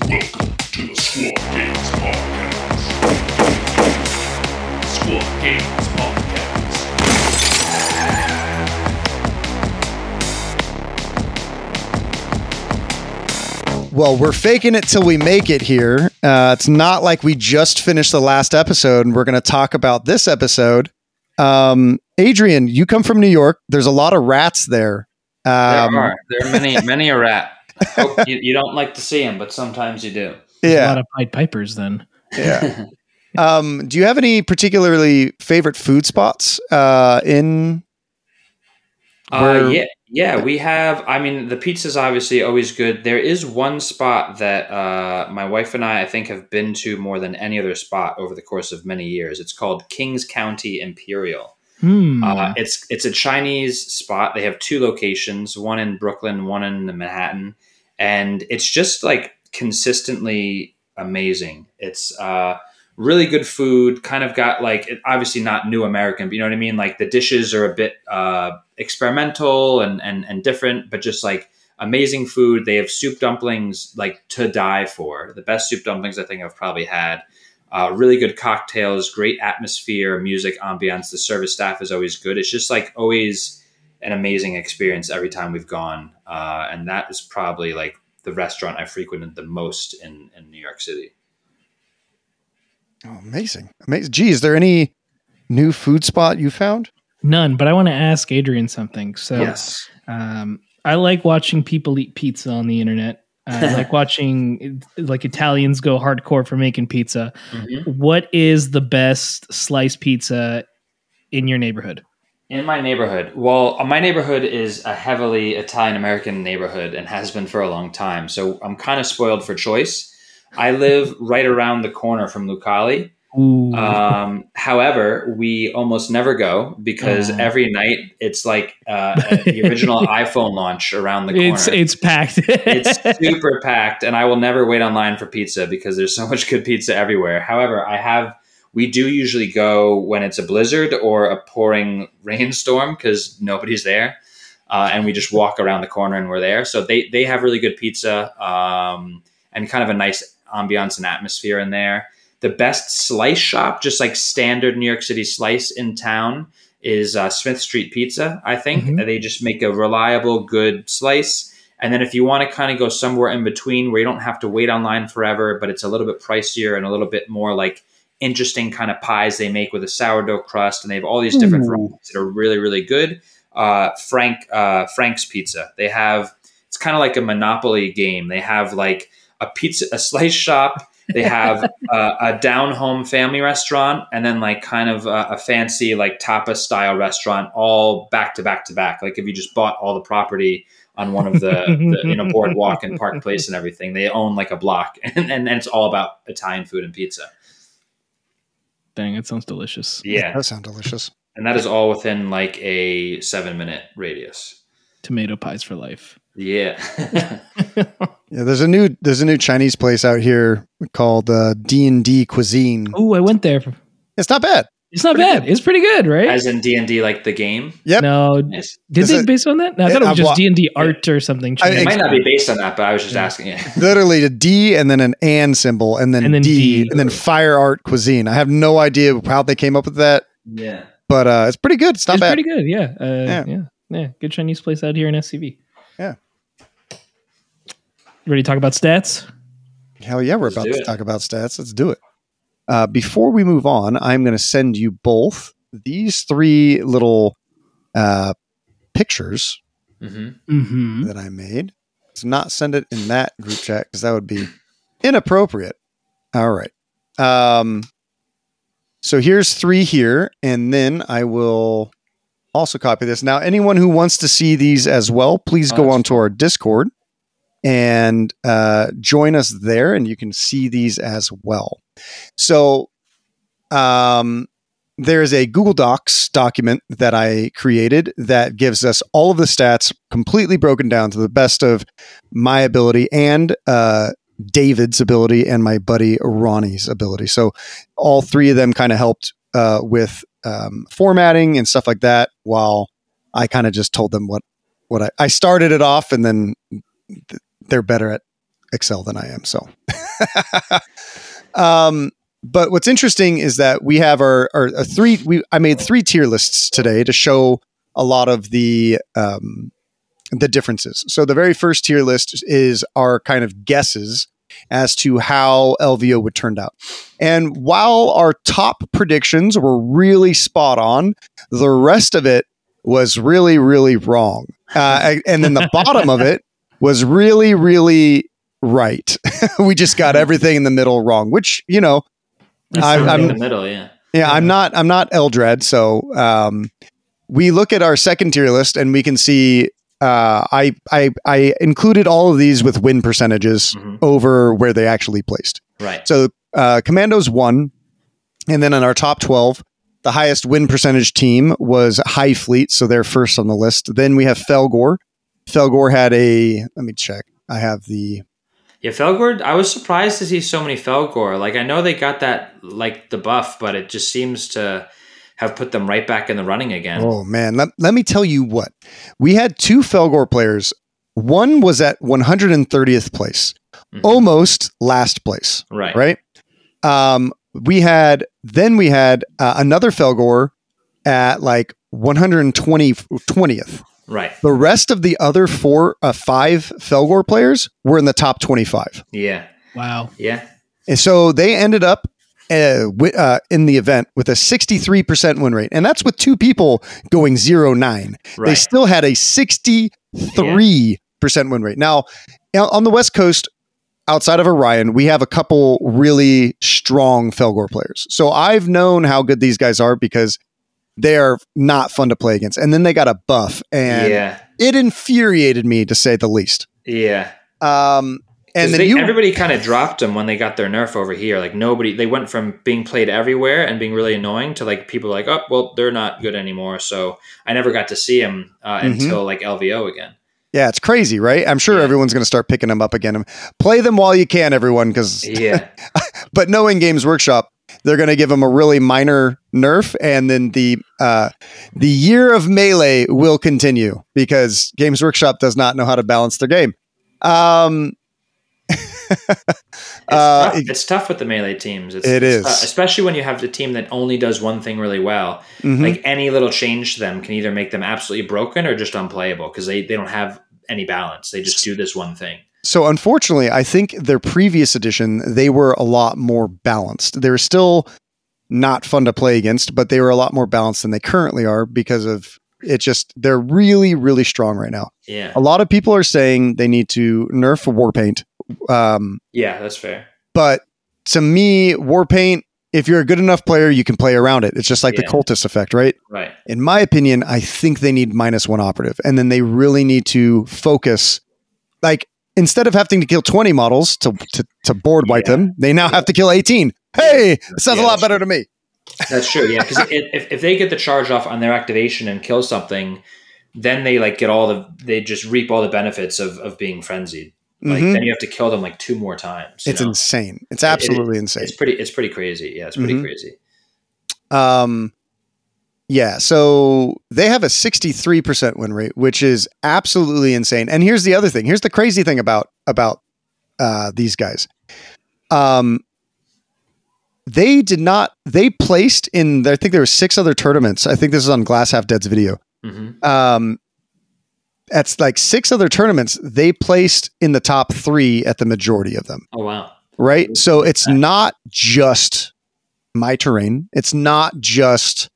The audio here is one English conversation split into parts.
Welcome to the Squad Games Podcast. Squad Games Podcast. Well, we're faking it till we make it here. Uh, it's not like we just finished the last episode and we're going to talk about this episode. Um, Adrian, you come from New York. There's a lot of rats there. There Um, are. There are many, many a rat. Oh, you, you don't like to see them, but sometimes you do. Yeah. A lot of Pied Pipers then. Yeah. Um, do you have any particularly favorite food spots uh, in? Uh, yeah, yeah. We have. I mean, the pizza is obviously always good. There is one spot that uh, my wife and I, I think, have been to more than any other spot over the course of many years. It's called Kings County Imperial. Hmm. Uh, it's it's a Chinese spot. They have two locations, one in Brooklyn, one in Manhattan, and it's just like consistently amazing. It's uh, really good food. Kind of got like obviously not new American, but you know what I mean. Like the dishes are a bit uh, experimental and and and different, but just like amazing food. They have soup dumplings like to die for. The best soup dumplings I think I've probably had. Uh, really good cocktails, great atmosphere, music, ambiance. The service staff is always good. It's just like always an amazing experience every time we've gone, uh, and that is probably like the restaurant I frequented the most in in New York City. Oh, amazing, amazing. Gee, is there any new food spot you found? None, but I want to ask Adrian something. So, um, I like watching people eat pizza on the internet. I like watching like Italians go hardcore for making pizza. Mhm. What is the best sliced pizza in your neighborhood? In my neighborhood, well, uh, my neighborhood is a heavily Italian American neighborhood and has been for a long time. So I'm kind of spoiled for choice. I live right around the corner from Lucali. Um, however, we almost never go because Oh. every night it's like uh, the original iPhone launch around the corner. it's it's packed. it's super packed, and I will never wait online for pizza because there's so much good pizza everywhere. However, I have we do usually go when it's a blizzard or a pouring rainstorm because nobody's there, uh, and we just walk around the corner and we're there. So they they have really good pizza um, and kind of a nice ambiance and atmosphere in there. The best slice shop, just like standard New York City slice in town, is uh, Smith Street Pizza. I think Mhm. they just make a reliable, good slice. And then if you want to kind of go somewhere in between where you don't have to wait online forever, but it's a little bit pricier and a little bit more like interesting kind of pies they make with a sourdough crust, and they have all these different Ooh. varieties that are really, really good. Uh, Frank uh, Frank's Pizza. They have it's kind of like a monopoly game. They have like a pizza, a slice shop. They have uh, a down home family restaurant, and then like kind of a, a fancy like tapas style restaurant, all back to back to back. Like if you just bought all the property on one of the, the you know boardwalk and Park Place and everything, they own like a block, and, and, and it's all about Italian food and pizza. Dang, it sounds delicious. Yeah, That sounds delicious. and that is all within like a seven minute radius. Tomato pies for life. Yeah. Yeah, there's a new there's a new Chinese place out here called uh, D and D Cuisine. Oh, I went there. It's not bad. It's not Pretty bad. It's pretty good, right? As in D and D, like the game. Yep. no, Yes. did Is they it- base on that? No, I it- thought it was just D and D art or something. I- It Chinese. might not be based on that, but I was just asking. Yeah. Literally a D and then an and symbol and then, And then D, D. and then Fire Art Cuisine. I have no idea how they came up with that, Yeah. but uh, it's pretty good. It's not it's bad. pretty good. Yeah. Uh, Yeah. yeah. Yeah. Good Chinese place out here in SCV. Yeah. Ready to talk about stats? Hell yeah, we're Let's about to it. talk about stats. Let's do it. Uh, before we move on, I'm going to send you both these three little uh, pictures hmm Mm-hmm. that I made. Let's not send it in that group chat because that would be inappropriate. All right. Um, so here's three here, and then I will also copy this. Now, anyone who wants to see these as well, please go that's onto our Discord and uh, join us there, and you can see these as well. So, um, there is a Google Docs document that I created that gives us all of the stats completely broken down to the best of my ability and uh, David's ability and my buddy Ronnie's ability. So all three of them kind of helped uh, with um, formatting and stuff like that, while I kind of just told them what what I, I started it off, and then th- they're better at excel than I am. So, um, but what's interesting is that we have our, our, our, three. We I made three tier lists today to show a lot of the um, the differences. So the very first tier list is our kind of guesses as to how LVO would turn out. And while our top predictions were really spot on, the rest of it was really, really wrong. Uh, and then the bottom of it was really, really right. we just got everything in the middle wrong, which, you know, I, am in the middle, yeah. Yeah, I'm not. I'm not Eldred. So um, we look at our second tier list, and we can see uh, I, I I included all of these with win percentages mm-hmm. over where they actually placed. Right. So uh, Commandos won, and then in our top twelve, the highest win percentage team was High Fleet, so they're first on the list. Then we have Fellgor. Fellgor had a. Let me check. I have the. Yeah, Fellgor. I was surprised to see so many Fellgor. Like I know they got that like the buff, but it just seems to have put them right back in the running again. Oh man, let, let me tell you what. We had two Fellgor players. One was at 130th place, mm-hmm. almost last place. Right. Right. Um, we had then we had uh, another Fellgor at like 120 20th. Right. The rest of the other four, uh, five Fellgor players were in the top 25. Yeah. Wow. Yeah. And so they ended up uh, uh, in the event with a 63% win rate. And that's with two people going 0 9. Right. They still had a 63% yeah. win rate. Now, on the West Coast, outside of Orion, we have a couple really strong Fellgor players. So I've known how good these guys are because they are not fun to play against. And then they got a buff, and yeah. it infuriated me to say the least. Yeah. Um, and then they, you, everybody kind of dropped them when they got their nerf over here. Like nobody, they went from being played everywhere and being really annoying to like people like, oh, well, they're not good anymore. So I never got to see them uh, mm-hmm. until like LVO again. Yeah, it's crazy, right? I'm sure yeah. everyone's going to start picking them up again. Play them while you can, everyone, because yeah. but knowing Games Workshop, they're going to give them a really minor nerf, and then the uh, the year of melee will continue because Games Workshop does not know how to balance their game. Um, it's, uh, tough. it's tough with the melee teams. It's, it is. especially when you have the team that only does one thing really well. Mm-hmm. Like any little change to them can either make them absolutely broken or just unplayable because they, they don't have any balance. They just do this one thing. So unfortunately, I think their previous edition they were a lot more balanced. They were still not fun to play against, but they were a lot more balanced than they currently are because of it just they're really really strong right now. Yeah. A lot of people are saying they need to nerf Warpaint um, yeah, that's fair. But to me, Warpaint, if you're a good enough player, you can play around it. It's just like yeah. the cultist effect, right? Right. In my opinion, I think they need minus one operative, and then they really need to focus. Like instead of having to kill 20 models to to, to board wipe yeah. them, they now have to kill 18. Hey, it sounds yeah, a lot better true. to me. That's true. Yeah, because if, if they get the charge off on their activation and kill something, then they like get all the they just reap all the benefits of of being frenzied. Like mm-hmm. then you have to kill them like two more times. It's know? insane. It's absolutely it, it, insane. It's pretty. It's pretty crazy. Yeah, it's pretty mm-hmm. crazy. Um, yeah. So they have a sixty-three percent win rate, which is absolutely insane. And here's the other thing. Here's the crazy thing about about uh, these guys. Um, they did not. They placed in. I think there were six other tournaments. I think this is on Glass Half Dead's video. Mm-hmm. Um, at like six other tournaments, they placed in the top three at the majority of them. Oh wow! Right, so it's not just my terrain. It's not just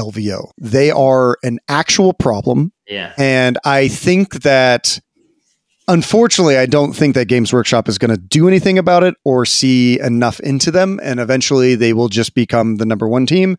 LVO. They are an actual problem. Yeah, and I think that unfortunately, I don't think that Games Workshop is going to do anything about it or see enough into them, and eventually they will just become the number one team.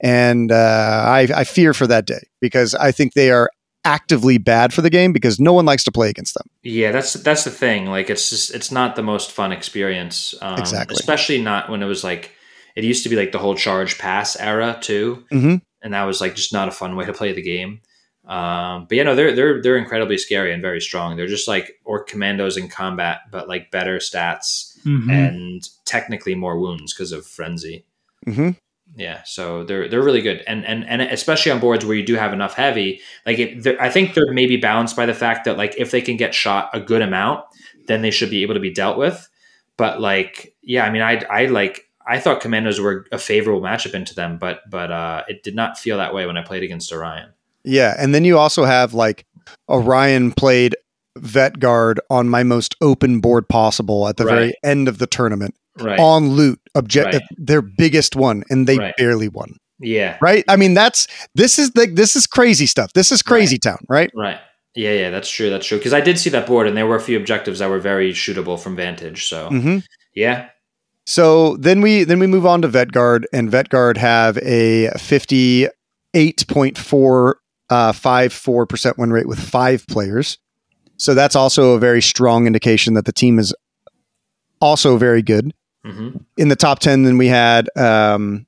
And uh, I, I fear for that day because I think they are actively bad for the game because no one likes to play against them. Yeah, that's that's the thing. Like it's just it's not the most fun experience. Um, exactly. Especially not when it was like it used to be like the whole charge pass era too, mm-hmm. And that was like just not a fun way to play the game. Um, but you know they're they're they're incredibly scary and very strong. They're just like or commandos in combat, but like better stats mm-hmm. and technically more wounds because of frenzy. Mm-hmm. Yeah, so they're they're really good, and and and especially on boards where you do have enough heavy. Like, I think they're maybe balanced by the fact that like if they can get shot a good amount, then they should be able to be dealt with. But like, yeah, I mean, I I like I thought Commandos were a favorable matchup into them, but but uh, it did not feel that way when I played against Orion. Yeah, and then you also have like Orion played vet guard on my most open board possible at the Right. very end of the tournament Right. on loot object Right. their biggest one and they barely won yeah. right i mean that's this is the this is crazy stuff this is crazy town right Right. Yeah, yeah, that's true. That's true. Because I did see that board, and there were a few objectives that were very shootable from vantage. So hmm yeah, so then we then we move on to vetguard and vetguard have a 58.4 uh 54% win rate with five players. So that's also a very strong indication that the team is also very good. Hmm in the top 10 then we had um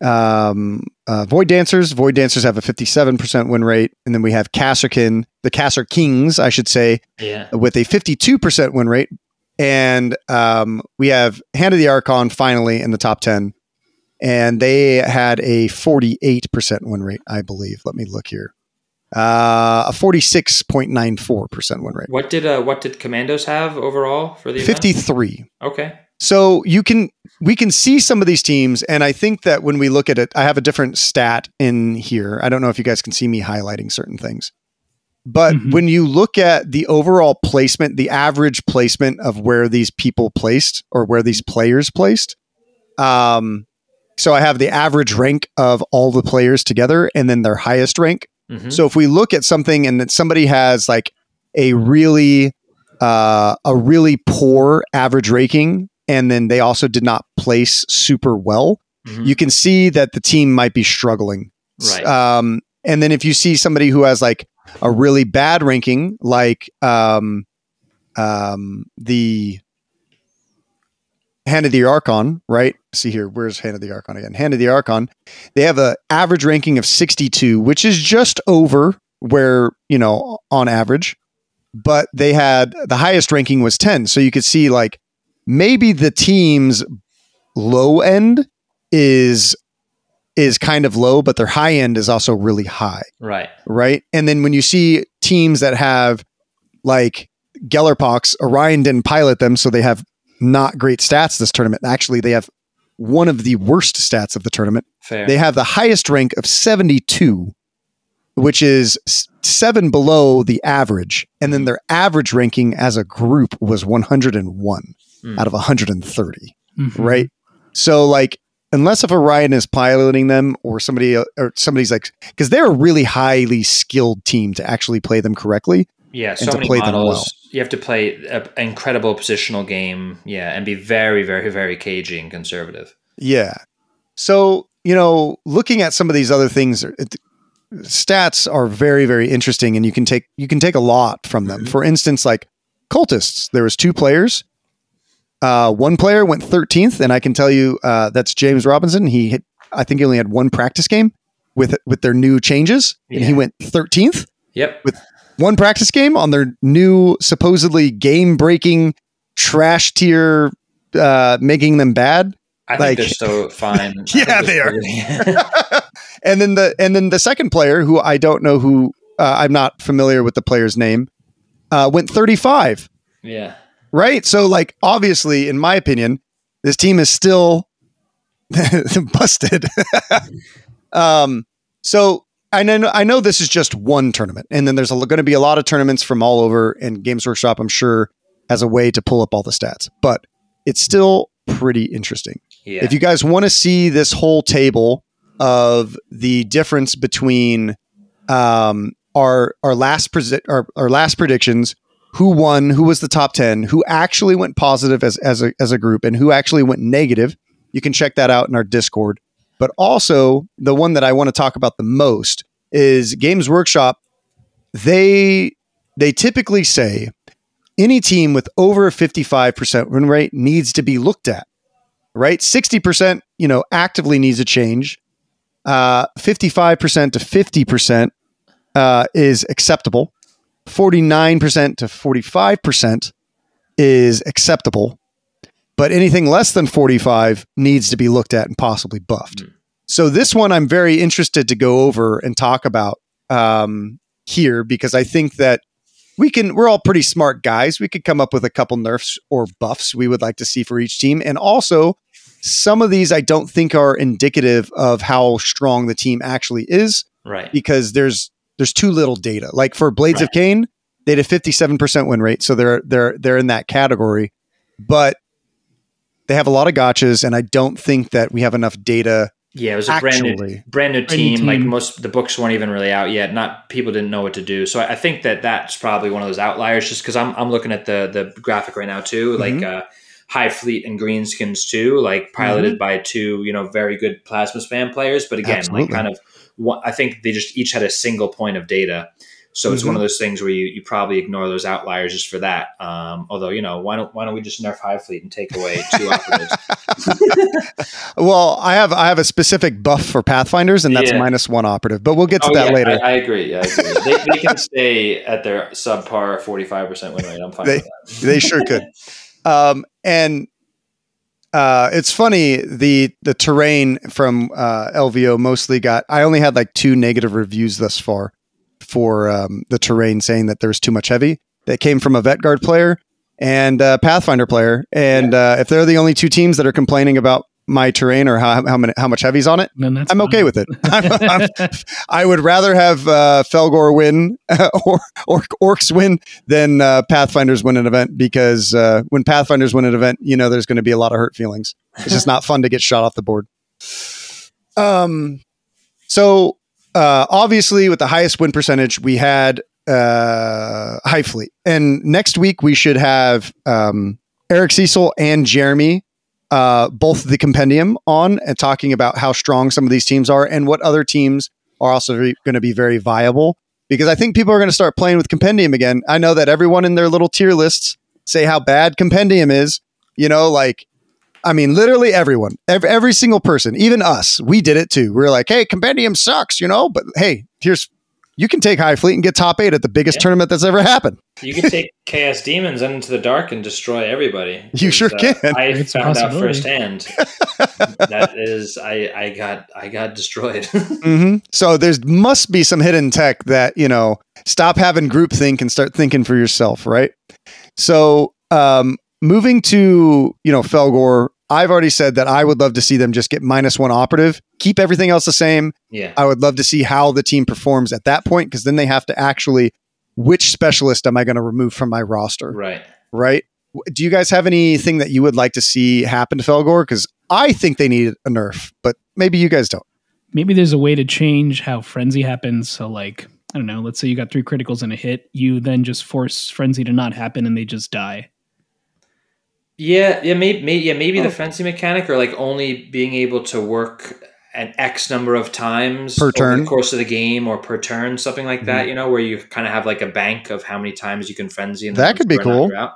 um uh, void dancers. Void dancers have a 57% win rate and then we have Kasrkin the Kasser Kings I should say yeah, with a 52% win rate and um we have Hand of the Archon finally in the top 10 and they had a 48% win rate I believe let me look here uh a 46.94% win rate What did uh, what did Commandos have overall for the event? 53 Okay. So you can we can see some of these teams, and I think that when we look at it, I have a different stat in here. I don't know if you guys can see me highlighting certain things. But Mhm. when you look at the overall placement, the average placement of where these people placed or where these players placed, um, so I have the average rank of all the players together and then their highest rank. Mhm. So if we look at something and that somebody has like a really uh, a really poor average ranking, and then they also did not place super well, Mhm. you can see that the team might be struggling. right. Um, and then if you see somebody who has like a really bad ranking, like um, um, the Hand of the Archon, right? See here, where's Hand of the Archon again? Hand of the Archon. They have an average ranking of 62, which is just over where, you know, on average. But they had the highest ranking was 10. So you could see like maybe the team's low end is is kind of low, but their high end is also really high right. right? And then when you see teams that have like Gellerpox, Orion didn't pilot them, so they have not great stats this tournament. Actually, they have one of the worst stats of the tournament. Fair. They have the highest rank of 72, which is seven below the average. And then their average ranking as a group was 101 Mm. out of 130 Mhm. right? So like unless if Orion is piloting them or somebody or somebody's like because they're a really highly skilled team to actually play them correctly. yeah. So many models. well. You have to play an incredible positional game. Yeah, and be very, very, very cagey and conservative. Yeah. So, you know, looking at some of these other things it, stats are very very interesting and you can take you can take a lot from them. Mhm. For instance, like cultists, there was two players. Uh, one player went 13th and I can tell you uh, that's James Robinson. He hit I think he only had one practice game with with their new changes and he went 13th. Yep. With one practice game on their new supposedly game breaking trash tier uh making them bad I think they're so fine. Yeah, they good. and then the and then the second player who i don't know who uh, i'm not familiar with the player's name uh went 35 yeah. Right so like obviously in my opinion this team is still busted um so I know I know this is just one tournament, and then there's going to be a lot of tournaments from all over, and Games Workshop, I'm sure, has a way to pull up all the stats, but it's still pretty interesting. Yeah. If you guys want to see this whole table of the difference between um, our our last presi- our, our last predictions, who won, who was the top ten, who actually went positive as as a as a group, and who actually went negative, you can check that out in our Discord. But also, the one that I want to talk about the most is Games Workshop. They they typically say any team with over a 55% win rate needs to be looked at. Right? 60%, you know, actively needs a change. Uh, 55% to 50% uh, is acceptable. 49% to 45% is acceptable but anything less than 45 needs to be looked at and possibly buffed. Hmm. So this one I'm very interested to go over and talk about um, here because I think that we can we're all pretty smart guys. We could come up with a couple nerfs or buffs we would like to see for each team. And also some of these I don't think are indicative of how strong the team actually is Right. because there's there's too little data. Like for Blades of Right. Cain, they had a 57% win rate, so they're they're they're in that category. But they have a lot of gotchas, and I don't think that we have enough data. Yeah, it was a brand new, brand new new team. Like team. most, the books weren't even really out yet. Not people didn't know what to do. So I, I think that that's probably one of those outliers. Just because I'm I'm looking at the the graphic right now too. Like Mhm. uh, High Fleet and Greenskins too. Like piloted Mm-hmm. by two you know very good plasma spam players. But again, Absolutely. like kind of one, I think they just each had a single point of data. So it's Mhm. one of those things where you, you probably ignore those outliers just for that. Um, although you know why don't why don't we just nerf High Fleet and take away two operatives? Well, I have I have a specific buff for Pathfinders, and that's Yeah. minus one operative. But we'll get to Oh, that yeah, later. I, I agree. I agree. they, they can stay at their subpar forty five percent win rate. I'm fine They- with that. they sure could. Um, and uh, it's funny the the terrain from uh, LVO mostly got. I only had like two negative reviews thus far for um, the terrain, saying that there was too much heavy. That came from a vet guard player and a Pathfinder player. And uh, if they're the only two teams that are complaining about my terrain or how how, many, how much heavy's on it, I'm okay with it. I'm, I'm, I would rather have uh, Fellgor win or, or Orcs win than uh, Pathfinders win an event because uh, when Pathfinders win an event, you know there's going to be a lot of hurt feelings. It's just not fun to get shot off the board. Um, so uh, obviously, with the highest win percentage, we had uh, High Fleet, and next week we should have um, Eric Cecil and Jeremy uh, both the compendium on and talking about how strong some of these teams are and what other teams are also going to be very viable. Because I think people are going to start playing with compendium again. I know that everyone in their little tier lists say how bad compendium is. You know, like, I mean, literally everyone, every, every single person, even us, we did it too. We are like, hey, compendium sucks, you know, but hey, here's, you can take High Fleet and get top eight at the biggest Yeah. tournament that's ever happened. You can take Chaos Demons into the dark and destroy everybody. You sure Because, can. I It's found out firsthand. that is, I, I got I got destroyed. hmm So there's must be some hidden tech that you know. Stop having groupthink and start thinking for yourself, right? So um, moving to you know Fellgor, I've already said that I would love to see them just get minus one operative, keep everything else the same. yeah. I would love to see how the team performs at that point because then they have to actually which specialist am I going to remove from my roster, Right. right? Do you guys have anything that you would like to see happen to Fellgor? Because I think they need a nerf, but maybe you guys don't. Maybe there's a way to change how frenzy happens. So, like, I don't know. Let's say you got three criticals and a hit. You then just force frenzy to not happen, and they just die. Yeah, yeah, maybe, maybe yeah, maybe Oh. the fencing mechanic or like only being able to work an X number of times Per turn. Mm-hmm. the course of the game or per turn, something like that. You know, where you kind of have like a bank of how many times you can frenzy. And That could be you run out, cool. out.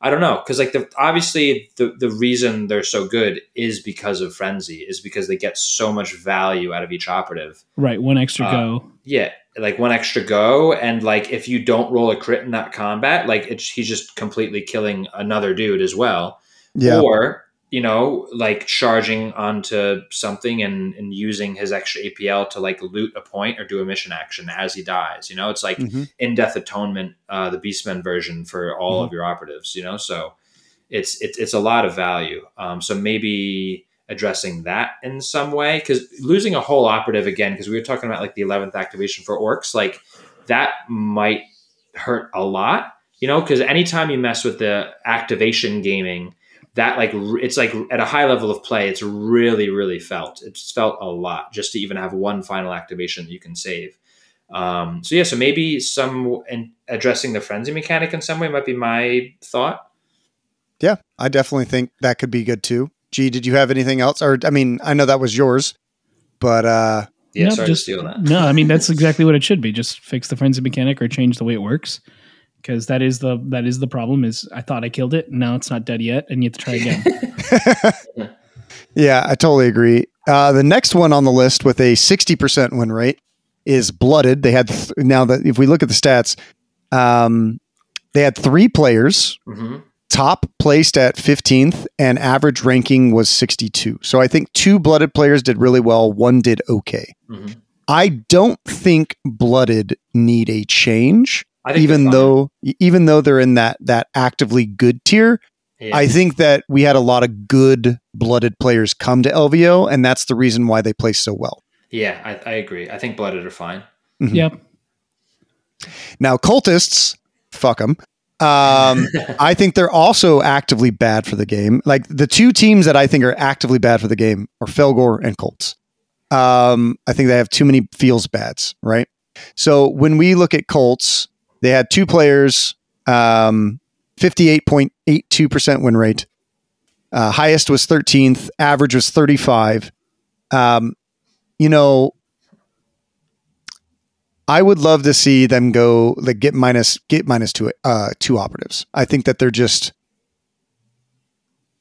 I don't know because like the obviously the the reason they're so good is because of frenzy is because they get so much value out of each operative. Right. One extra Uh, go. Yeah, like one extra go, and like if you don't roll a crit in that combat, like it's he's just completely killing another dude as well Yeah. or you know like charging onto something and, and using his extra apl to like loot a point or do a mission action as he dies you know it's like Mhm. in death atonement uh the beastmen version for all Mm-hmm. of your operatives you know so it's it's, it's a lot of value um so maybe addressing that in some way because losing a whole operative again because we were talking about like the 11th activation for orcs like that might hurt a lot you know because anytime you mess with the activation gaming that like it's like at a high level of play it's really really felt it's felt a lot just to even have one final activation that you can save um, so yeah so maybe some in addressing the frenzy mechanic in some way might be my thought Yeah, I definitely think that could be good too. Gee, did you have anything else? Or I mean, I know that was yours, but uh yeah No, sorry just- to steal that No, I mean that's exactly what it should be. Just fix the frenzy mechanic or change the way it works. Because that is the that is the problem. Is I thought I killed it, and now it's not dead yet, and you have to try again. yeah, I totally agree. Uh the next one on the list with a 60% win rate is Blooded. They had th- now that if we look at the stats, um they had 3 players, hmm top placed at 15th and average ranking was 62. So I think two Blooded players did really well, one did okay. hmm I don't think Blooded need a change. I think even though even though they're in that that actively good tier. Yeah. I think that we had a lot of good blooded players come to LVO, and that's the reason why they play so well. yeah, I, I agree. I think blooded are fine. Mhm. Yep. Now, cultists, fuck them. Um, I think they're also actively bad for the game. Like the two teams that I think are actively bad for the game are Fellgor and Colts. Um, I think they have too many feels bads, right? So when we look at Colts, they had two players, um, 58.82% win rate. Uh, highest was 13th, average was 35. Um, you know, I would love to see them go like get minus get minus two uh two operatives. I think that they're just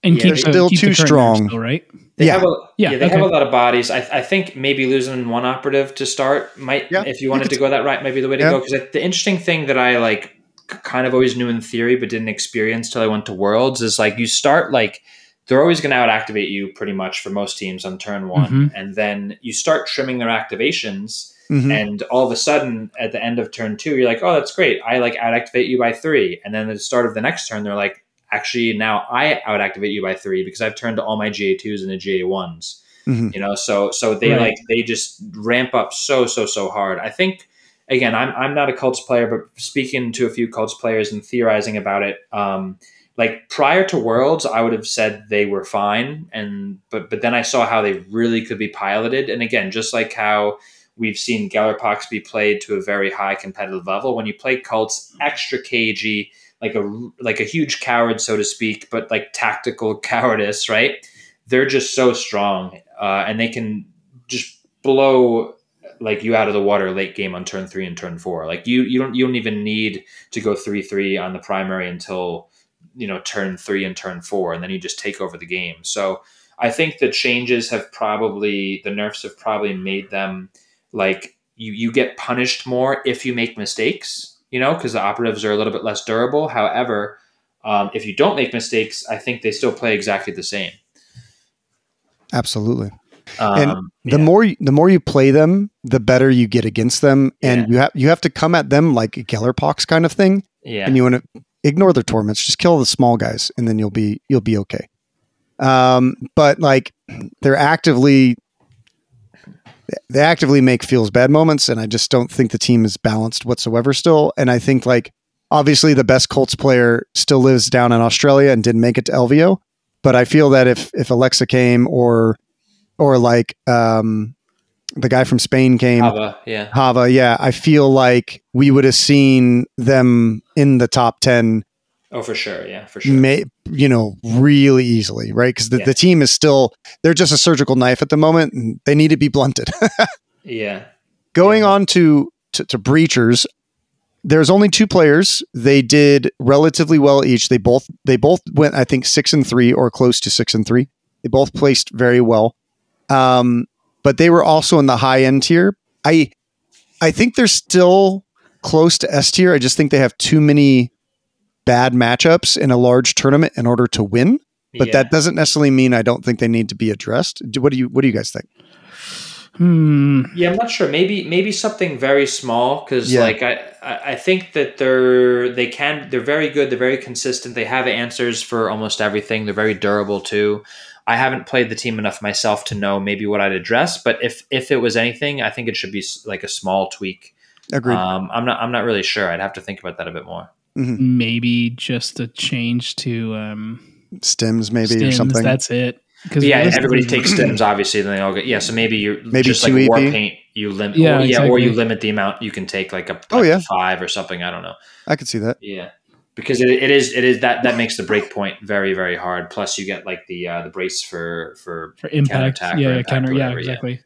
And Yeah, keep they're the, still keep too current strong. Still, right? They Yeah. have a Yeah, yeah, they okay. have a lot of bodies. I, I think maybe losing one operative to start might, Yeah, if you you wanted could- to go that right, might be the way to Yeah. go. Because the interesting thing that I like, kind of always knew in theory, but didn't experience till I went to Worlds, is like you start like they're always going to out activate you pretty much for most teams on turn one, Mhm. and then you start trimming their activations, mhm. and all of a sudden at the end of turn two, you're like, oh, that's great. I like out activate you by three, and then at the start of the next turn, they're like, actually now I out activate you by three because I've turned all my GA twos into GA ones Mhm. you know so so they Right. like they just ramp up so so so hard i think again i'm i'm not a cults player but speaking to a few cults players and theorizing about it um like prior to worlds i would have said they were fine and but but then i saw how they really could be piloted and again just like how we've seen Gellerpox be played to a very high competitive level when you play cults extra cagey like a like a huge coward so to speak but like tactical cowardice right they're just so strong uh, and they can just blow like you out of the water late game on turn three and turn four. Like you you don't you don't even need to go three three on the primary until you know turn three and turn four, and then you just take over the game. So I think the changes have probably the nerfs have probably made them like you you get punished more if you make mistakes. You know because the operatives are a little bit less durable. However. Um, if you don't make mistakes, I think they still play exactly the same. Absolutely. Um, And The yeah. more you, the more you play them, the better you get against them, and Yeah. you have you have to come at them like a Gellerpox kind of thing, yeah, and you want to ignore their torments, just kill the small guys, and then you'll be you'll be okay. Um, but like they're actively they actively make feels bad moments, and I just don't think the team is balanced whatsoever still. And I think like obviously the best Colts player still lives down in Australia and didn't make it to LVO, but I feel that if if Alexa came or or like um, the guy from Spain came, Hava, yeah. Hava, yeah, I feel like we would have seen them in the top 10, Oh, for sure. Yeah, for sure. may, you know, really easily, right? Because the, Yeah. the team is still, they're just a surgical knife at the moment and they need to be blunted. yeah. Going Yeah. on to, to, to Breachers, there's only two players. They did relatively well each. They both, they both went, I think, six and three or close to six and three. They both placed very well. Um, but they were also in the high end tier. I I think they're still close to S tier. I just think they have too many bad matchups in a large tournament in order to win. But yeah. that doesn't necessarily mean I don't think they need to be addressed. Do, what do you What do you guys think? Hmm. Yeah, I'm not sure. Maybe maybe something very small because Yeah. like I, I I think that they're they can they're very good. They're very consistent. They have answers for almost everything. They're very durable too. I haven't played the team enough myself to know maybe what I'd address. But if if it was anything, I think it should be like a small tweak. Agreed. Um, I'm not I'm not really sure. I'd have to think about that a bit more. Maybe just a change to um, Stems maybe or something. That's it. Because yeah, everybody takes stems obviously. Then they all get yeah. So maybe you're Maybe just like two war EP? paint. You limit Yeah, or, yeah, or you limit the amount you can take like a Oh, yeah. five or something. I don't know. I could see that. Yeah, because it, it is it is that that makes the break point very very hard. Plus you get like the uh, the brace for for for impact. counterattack Yeah, yeah, impact counter. or Yeah, whatever, yeah. exactly.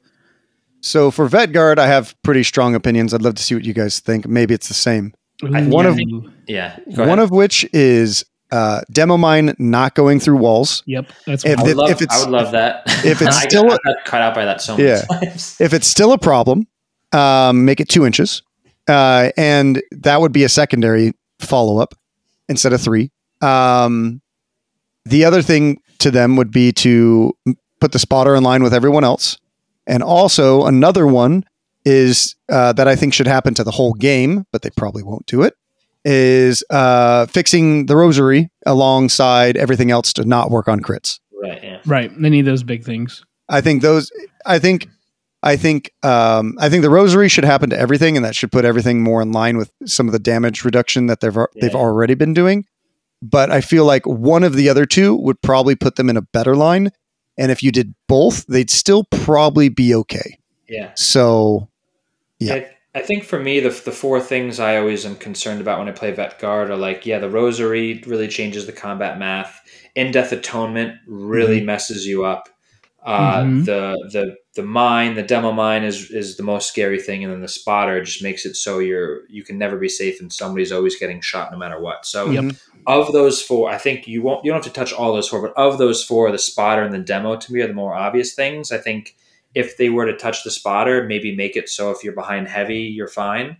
So for Vet Guard, I have pretty strong opinions. I'd love to see what you guys think. Maybe it's the same. I- One of- yeah. One of which is uh, Demo Mine not going through walls. Yep, that's If I would, if- love, if it's- I would love that. if it's I still got, a- I got cut out by that so Yeah. many times. If it's still a problem, um, make it two inches, uh, and that would be a secondary follow up instead of three. Um, the other thing to them would be to put the spotter in line with everyone else, and also another one is uh, that I think should happen to the whole game, but they probably won't do it. is uh, fixing the rosary alongside everything else to not work on crits. Right. Yeah. Right. Any of those big things. I think those. I think. I think. Um, I think the rosary should happen to everything, and that should put everything more in line with some of the damage reduction that they've they've already been doing. But I feel like one of the other two would probably put them in a better line, and if you did both, they'd still probably be okay. Yeah. So, Yeah. I, I think for me, the, the four things I always am concerned about when I play Vet Guard are like, yeah, the Rosary really changes the combat math. In Death Atonement really messes you up. Uh, Mhm. The the the mine, the demo mine is is the most scary thing, and then the spotter just makes it so you're you can never be safe, and somebody's always getting shot no matter what. So Yep. of those four, I think you won't you don't have to touch all those four, but of those four, the spotter and the demo to me are the more obvious things. I think if they were to touch the spotter, maybe make it so if you're behind heavy, you're fine,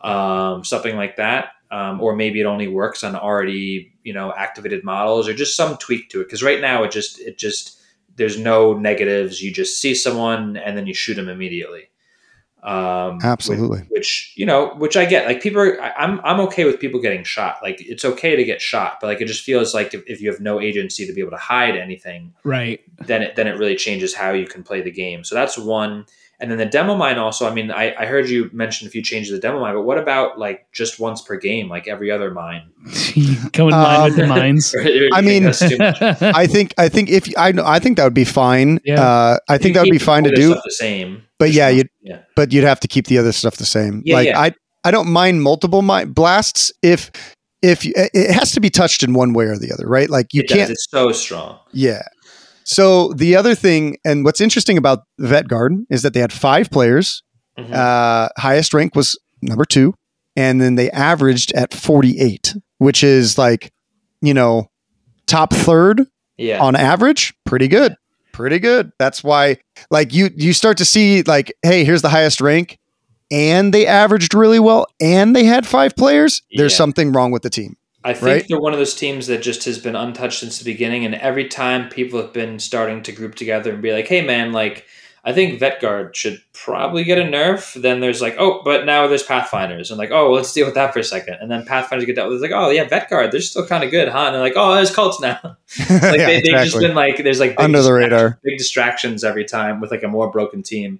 um, something like that, um, or maybe it only works on already you know activated models, or just some tweak to it. Because right now it just it just there's no negatives. You just see someone and then you shoot them immediately. Um, Absolutely. Which, which, you know, which I get. Like people, are, I, I'm I'm okay with people getting shot. Like it's okay to get shot, but like it just feels like if, if you have no agency to be able to hide anything, Right. then it then it really changes how you can play the game. So that's one. And then the demo mine also. I mean, I, I heard you mention a few changes to the demo mine, but what about like just once per game, like every other mine? Go in line with Um, the mines. Or do you I mean- that's too much? I think I think if I know I think that would be fine. Yeah. Uh, I think that would be fine to do. stuff the same. But yeah, you'd- yeah. but you'd have to keep the other stuff the same. Yeah, like yeah. I I don't mind multiple mine blasts if if you, it has to be touched in one way or the other, right? Like you it can't. It's so strong. Yeah. So the other thing, and what's interesting about Vet Garden is that they had five players. Mhm. Uh, highest rank was number two, and then they averaged at forty eight, which is like, you know, top third yeah. on average pretty good pretty good that's why like you you start to see like hey here's the highest rank and they averaged really well and they had five players there's Yeah. something wrong with the team I think right? they're one of those teams that just has been untouched since the beginning, and every time people have been starting to group together and be like, "Hey, man, like." I think Vetguard should probably get a nerf. Then there's like, oh, but now there's Pathfinders, and like, oh, well, let's deal with that for a second. And then Pathfinders get dealt with. It's like, oh yeah, Vetguard, they're still kind of good, huh? And they're like, oh, there's cults now. like Yeah, they, they've just been like, there's like big Under the distractions- radar. big distractions every time with like a more broken team.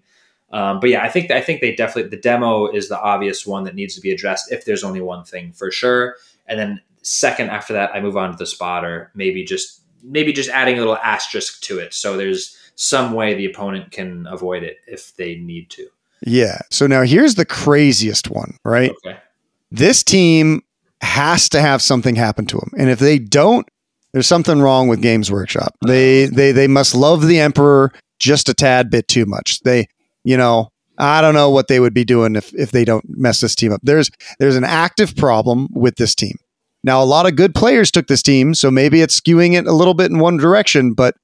Um, but yeah, I think I think they definitely the demo is the obvious one that needs to be addressed if there's only one thing for sure. And then second after that, I move on to the spotter. Maybe just maybe just adding a little asterisk to it, so there's some way the opponent can avoid it if they need to. yeah. So now here's the craziest one right? Okay. this team has to have something happen to them and if they don't there's something wrong with games workshop. Uh-huh. They they they must love the emperor just a tad bit too much. They you know i don't know what they would be doing if if they don't mess this team up. There's there's an active problem with this team now a lot of good players took this team so maybe it's skewing it a little bit in one direction but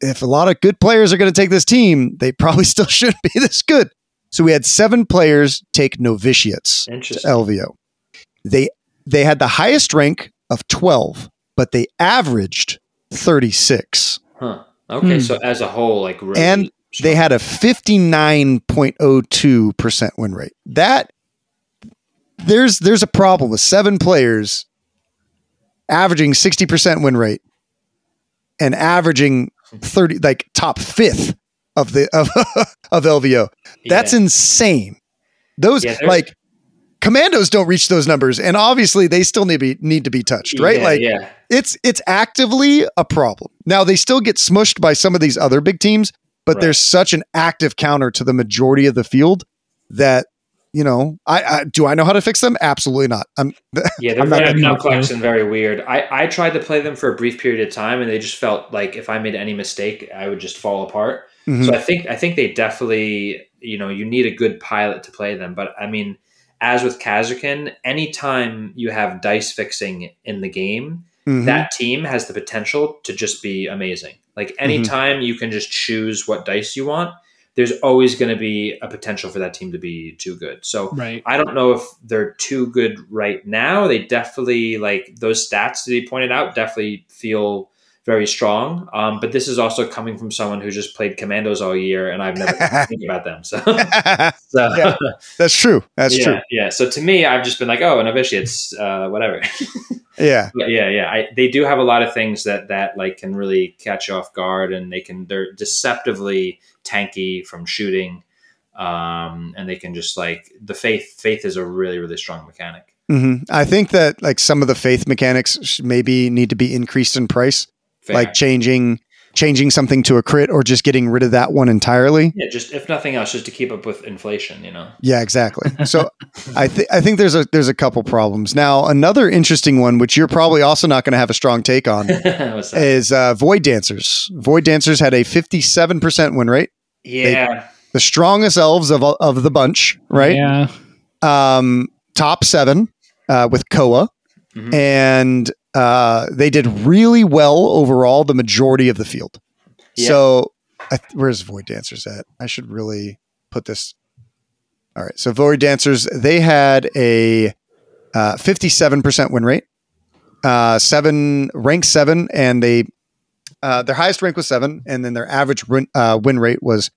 if a lot of good players are going to take this team they probably still shouldn't be this good so we had seven players take novitiates to LVO. They they had the highest rank of 12, but they averaged 36. Huh. Okay, Hmm. so as a whole, like really And They had a 59.02% win rate. That there's there's a problem with seven players averaging 60% win rate and averaging 30 like top 5th of the of, of LVO. That's Yeah. insane. Those Yeah, like commandos don't reach those numbers, and obviously they still need to be need to be touched, right? Yeah, like yeah. it's it's actively a problem. Now they still get smushed by some of these other big teams, but Right. there's such an active counter to the majority of the field that you know, I, I do I know how to fix them? Absolutely not. I'm Yeah, they're I'm not very complex and very weird. I, I tried to play them for a brief period of time, and they just felt like if I made any mistake, I would just fall apart. Mhm. So I think I think they definitely you know you need a good pilot to play them. But I mean, as with Kasrkin, anytime you have dice fixing in the game, Mhm. that team has the potential to just be amazing. Like anytime you can just choose what dice you want, there's always going to be a potential for that team to be too good. So Right. I don't know if they're too good right now. They definitely like those stats that he pointed out definitely feel very strong. Um, but this is also coming from someone who just played Commandos all year, and I've never think about them. So, so Yeah. That's true. That's yeah, true. yeah. So to me, I've just been like, oh, novitiates, uh, whatever. Yeah. But yeah, yeah. I, they do have a lot of things that that like can really catch you off guard, and they can they're deceptively tanky from shooting, um, and they can just like the faith. Faith is a really really strong mechanic. hmm I think that like some of the faith mechanics maybe need to be increased in price, Fair. like changing changing something to a crit or just getting rid of that one entirely. yeah, just if nothing else, just to keep up with inflation. You know. Yeah, exactly. So I think I think there's a there's a couple problems. Now, another interesting one which you're probably also not going to have a strong take on is uh, Void Dancers. Void Dancers had a 57% win rate, yeah, the strongest elves of of the bunch, right? Yeah. um, top seven uh, with Koa, Mhm. and uh, they did really well overall. The majority of the field. Yeah. So, I th- where's Void Dancers at? I should really put this. All right, so Void Dancers they had a uh, fifty-seven percent win rate, uh, seven rank seven, and they uh, their highest rank was seven, and then their average win, uh, win rate was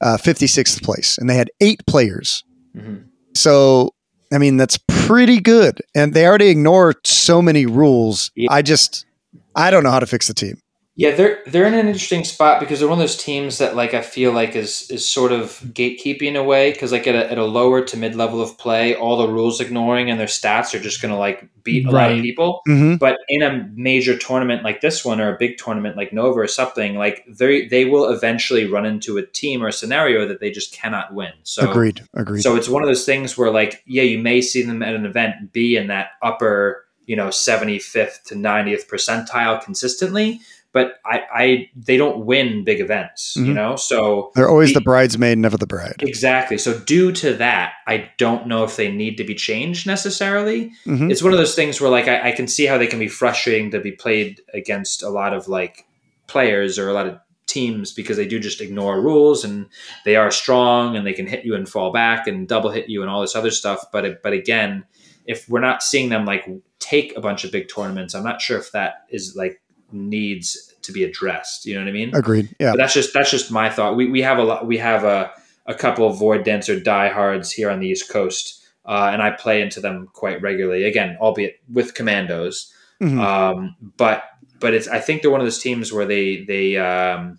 uh, fifty-sixth place, and they had eight players. Mhm. So, I mean, that's pretty good. And they already ignore so many rules. Yeah. I just, I don't know how to fix the team. Yeah, they're they're in an interesting spot because they're one of those teams that like I feel like is is sort of gatekeeping in a way because like at a, at a lower to mid level of play, all the rules ignoring and their stats are just going to like beat a lot of Right. people. hmm But in a major tournament like this one or a big tournament like Nova or something, like they they will eventually run into a team or a scenario that they just cannot win. So agreed. Agreed. so it's one of those things where, like, yeah, you may see them at an event be in that upper, you know, 75th to 90th percentile consistently, but I, I they don't win big events, you Mhm. know? So They're always the the- bridesmaid, never the bride. exactly. So due to that, I don't know if they need to be changed necessarily. hmm It's one of those things where, like, I, I can see how they can be frustrating to be played against a lot of like players or a lot of teams because they do just ignore rules and they are strong and they can hit you and fall back and double hit you and all this other stuff. But it- but again, if we're not seeing them like take a bunch of big tournaments, I'm not sure if that is like needs to be addressed. You know what I mean? Agreed. Yeah. But that's just that's just my thought. We we have a lot. We have a a couple of Void Dancer diehards here on the East Coast, uh, and I play into them quite regularly. Again, albeit with commandos. Mhm. Um, but but it's I think they're one of those teams where they they um,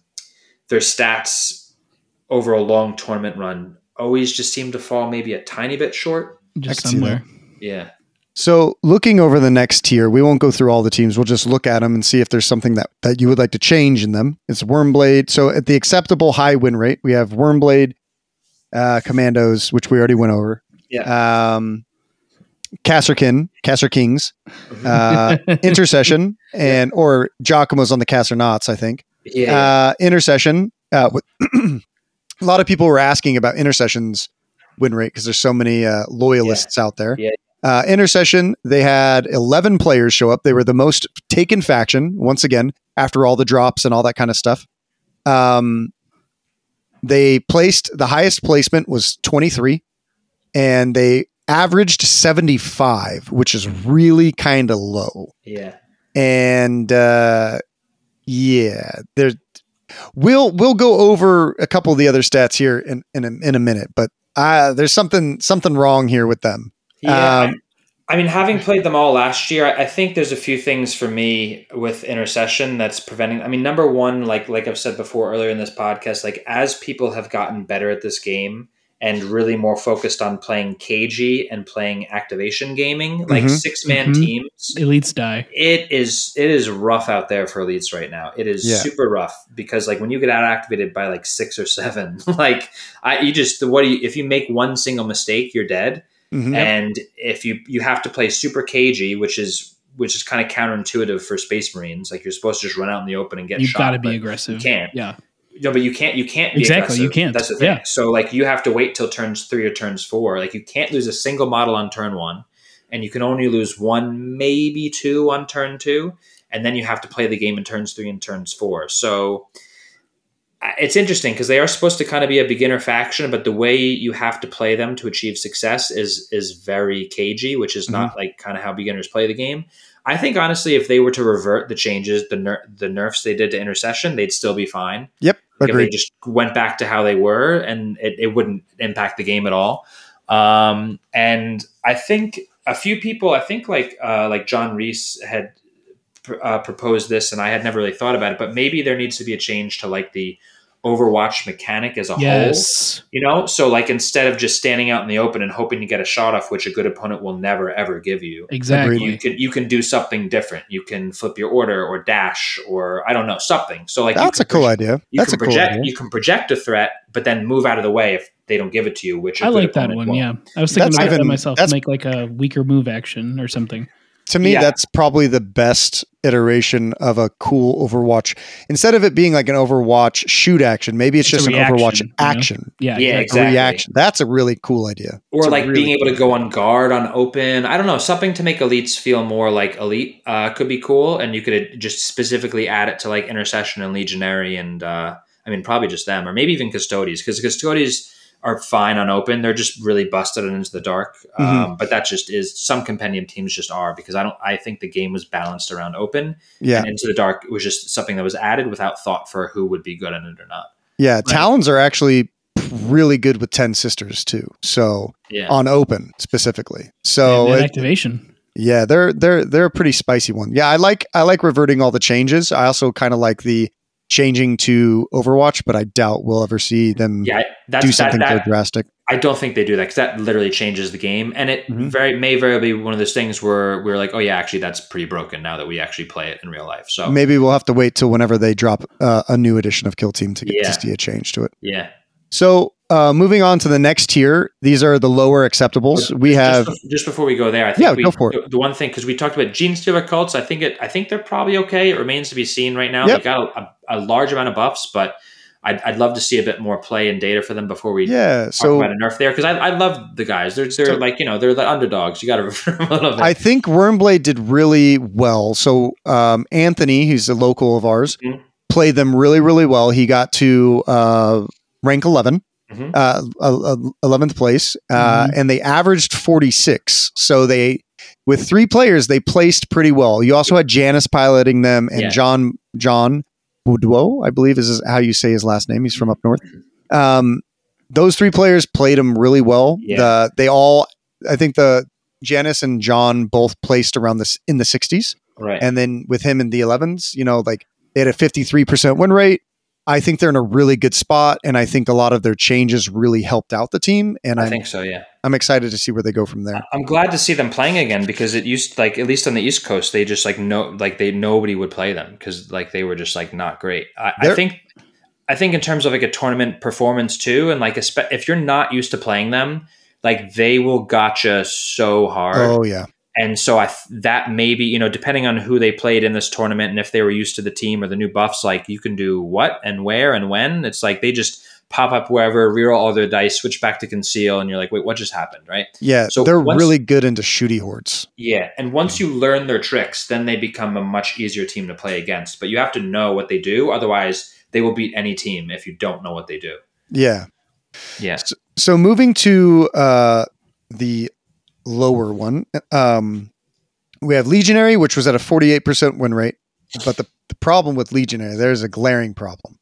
their stats over a long tournament run always just seem to fall maybe a tiny bit short. Just somewhere. Yeah. So, looking over the next tier, we won't go through all the teams. We'll just look at them and see if there's something that, that you would like to change in them. It's Wyrmblade. So, at the acceptable high win rate, we have Wyrmblade, uh, Commandos, which we already went over. Yeah. Um, Kasrkin, Kasser Kings, uh, Intercession, and or Giacomo's on the Kasser Knots, I think. Yeah. Uh, intercession. Uh, a lot of people were asking about intercession's win rate because there's so many uh, loyalists out there. Yeah. Uh, intercession. They had 11 players show up. They were the most taken faction once again after all the drops and all that kind of stuff. Um, they placed the highest placement was 23, and they averaged 75, which is really kind of low yeah. and uh, yeah, there. We'll we'll go over a couple of the other stats here in in a, in a minute, but uh, there's something something wrong here with them. Yeah. Um, I mean, having played them all last year, I I think there's a few things for me with intercession that's preventing. I mean, number one, like like I've said before earlier in this podcast, like as people have gotten better at this game and really more focused on playing KG and playing activation gaming, like Mhm. six man Mhm. teams, Elites die. it is it is rough out there for elites right now. It is Yeah. super rough because like when you get out activated by like six or seven, like I you just what do you if you make one single mistake, you're dead Mhm. and if you you have to play super cagey which is which is kind of counterintuitive for space marines like you're supposed to just run out in the open and get You've shot got to be aggressive. you can't Yeah. no but you can't you can't be Exactly, you can't. that's the thing Yeah. so like you have to wait till turns three or turns four like you can't lose a single model on turn one and you can only lose one maybe two on turn two and then you have to play the game in turns three and turns four so it's interesting because they are supposed to kind of be a beginner faction, but the way you have to play them to achieve success is is very cagey, which is not like kind of how beginners play the game. I think honestly, if they were to revert the changes, the ner- the nerfs they did to intercession, they'd still be fine. Yep, Like, if they just went back to how they were, and it, it wouldn't impact the game at all. Um, and I think a few people, I think like uh, like John Reese had uh, proposed this, and I had never really thought about it. But maybe there needs to be a change to like the Overwatch mechanic as a whole. Yes. You know, so like instead of just standing out in the open and hoping to get a shot off, which a good opponent will never ever give you, Exactly. you can you can do something different. You can flip your order or dash or I don't know something. So like That's a can cool proj- idea. You That's can a cool project idea. you can project a threat, but then move out of the way if they don't give it to you. Which I like that one. won't. Yeah, I was thinking That's about that myself. that's- Make like a weaker move action or something. To me, Yeah. that's probably the best iteration of a cool Overwatch. Instead of it being like an Overwatch shoot action, maybe it's, It's just a an Overwatch reaction, you know? action, Yeah. Yeah, a exactly. reaction. That's a really cool idea. or It's like really being able to go on guard on open. I don't know something to make elites feel more like elite uh, could be cool, and you could just specifically add it to like intercession and legionary, and uh, I mean probably just them, or maybe even custodies, because custodies are fine on open. They're just really busted and into the dark. Mm-hmm. Um, but that just is some compendium teams just are because I don't. I think the game was balanced around open Yeah, and into the dark was just something that was added without thought for who would be good at it or not. yeah. Talons are actually really good with Ten Sisters too. So Yeah. on open specifically. So and it- activation. Yeah, they're they're they're a pretty spicy one. Yeah, I like I like reverting all the changes. I also kind of like the changing to Overwatch, but I doubt we'll ever see them yeah, do something that, so drastic. I don't think they do that because that literally changes the game, and it Mhm. very may very be one of those things where we're like, oh yeah, actually that's pretty broken now that we actually play it in real life. So Maybe we'll have to wait till whenever they drop uh, a new edition of Kill Team to get Yeah. to see a change to it. yeah, So, uh, moving on to the next tier, these are the lower acceptables. We have just, just before we go there, I think Yeah, we, go for it. The, one thing because we talked about Genestealer cults, I think it, I think they're probably okay. It remains to be seen right now. Yep. They've got a, a, a large amount of buffs, but I'd, I'd love to see a bit more play and data for them before we yeah. talk So about a nerf there because I, I love the guys. They're they're So- like you know they're the underdogs. You got to refer them a little bit. I think Wyrmblade did really well. So um, Anthony, who's a local of ours, Mhm. played them really, really well. He got to uh, rank 11, Mhm. uh, 11th place, uh, and they averaged 46. So they, with three players, they placed pretty well. You also had Janice piloting them and Yeah. John John Boudreau, I believe is how you say his last name. He's from up north. Um, those three players played him really well. Yeah. The, they all, I think the Janice and John both placed around this in the 60s. right. And then with him in the 11s, you know, like they had a 53% win rate. I think they're in a really good spot. And I think a lot of their changes really helped out the team. And I I'm, think so. Yeah. I'm excited to see where they go from there. I'm glad to see them playing again because it used like at least on the East Coast they just like no like they nobody would play them because like they were just like not great. I, I think I think in terms of like a tournament performance too, and like if you're not used to playing them, like they will gotcha so hard. Oh, yeah. And so I th- that maybe you know depending on who they played in this tournament and if they were used to the team or the new buffs, like you can do what and where and when. It's like they just pop up wherever, reroll all their dice, switch back to conceal, and you're like, wait, what just happened, right? Yeah. So they're once- really good into shooty hordes. Yeah, and once you learn their tricks, then they become a much easier team to play against. But you have to know what they do, otherwise they will beat any team if you don't know what they do. Yeah. Yeah, So moving to uh, the lower one, um, we have Legionary, which was at a 48% win rate. But the, the problem with Legionary, there's a glaring problem.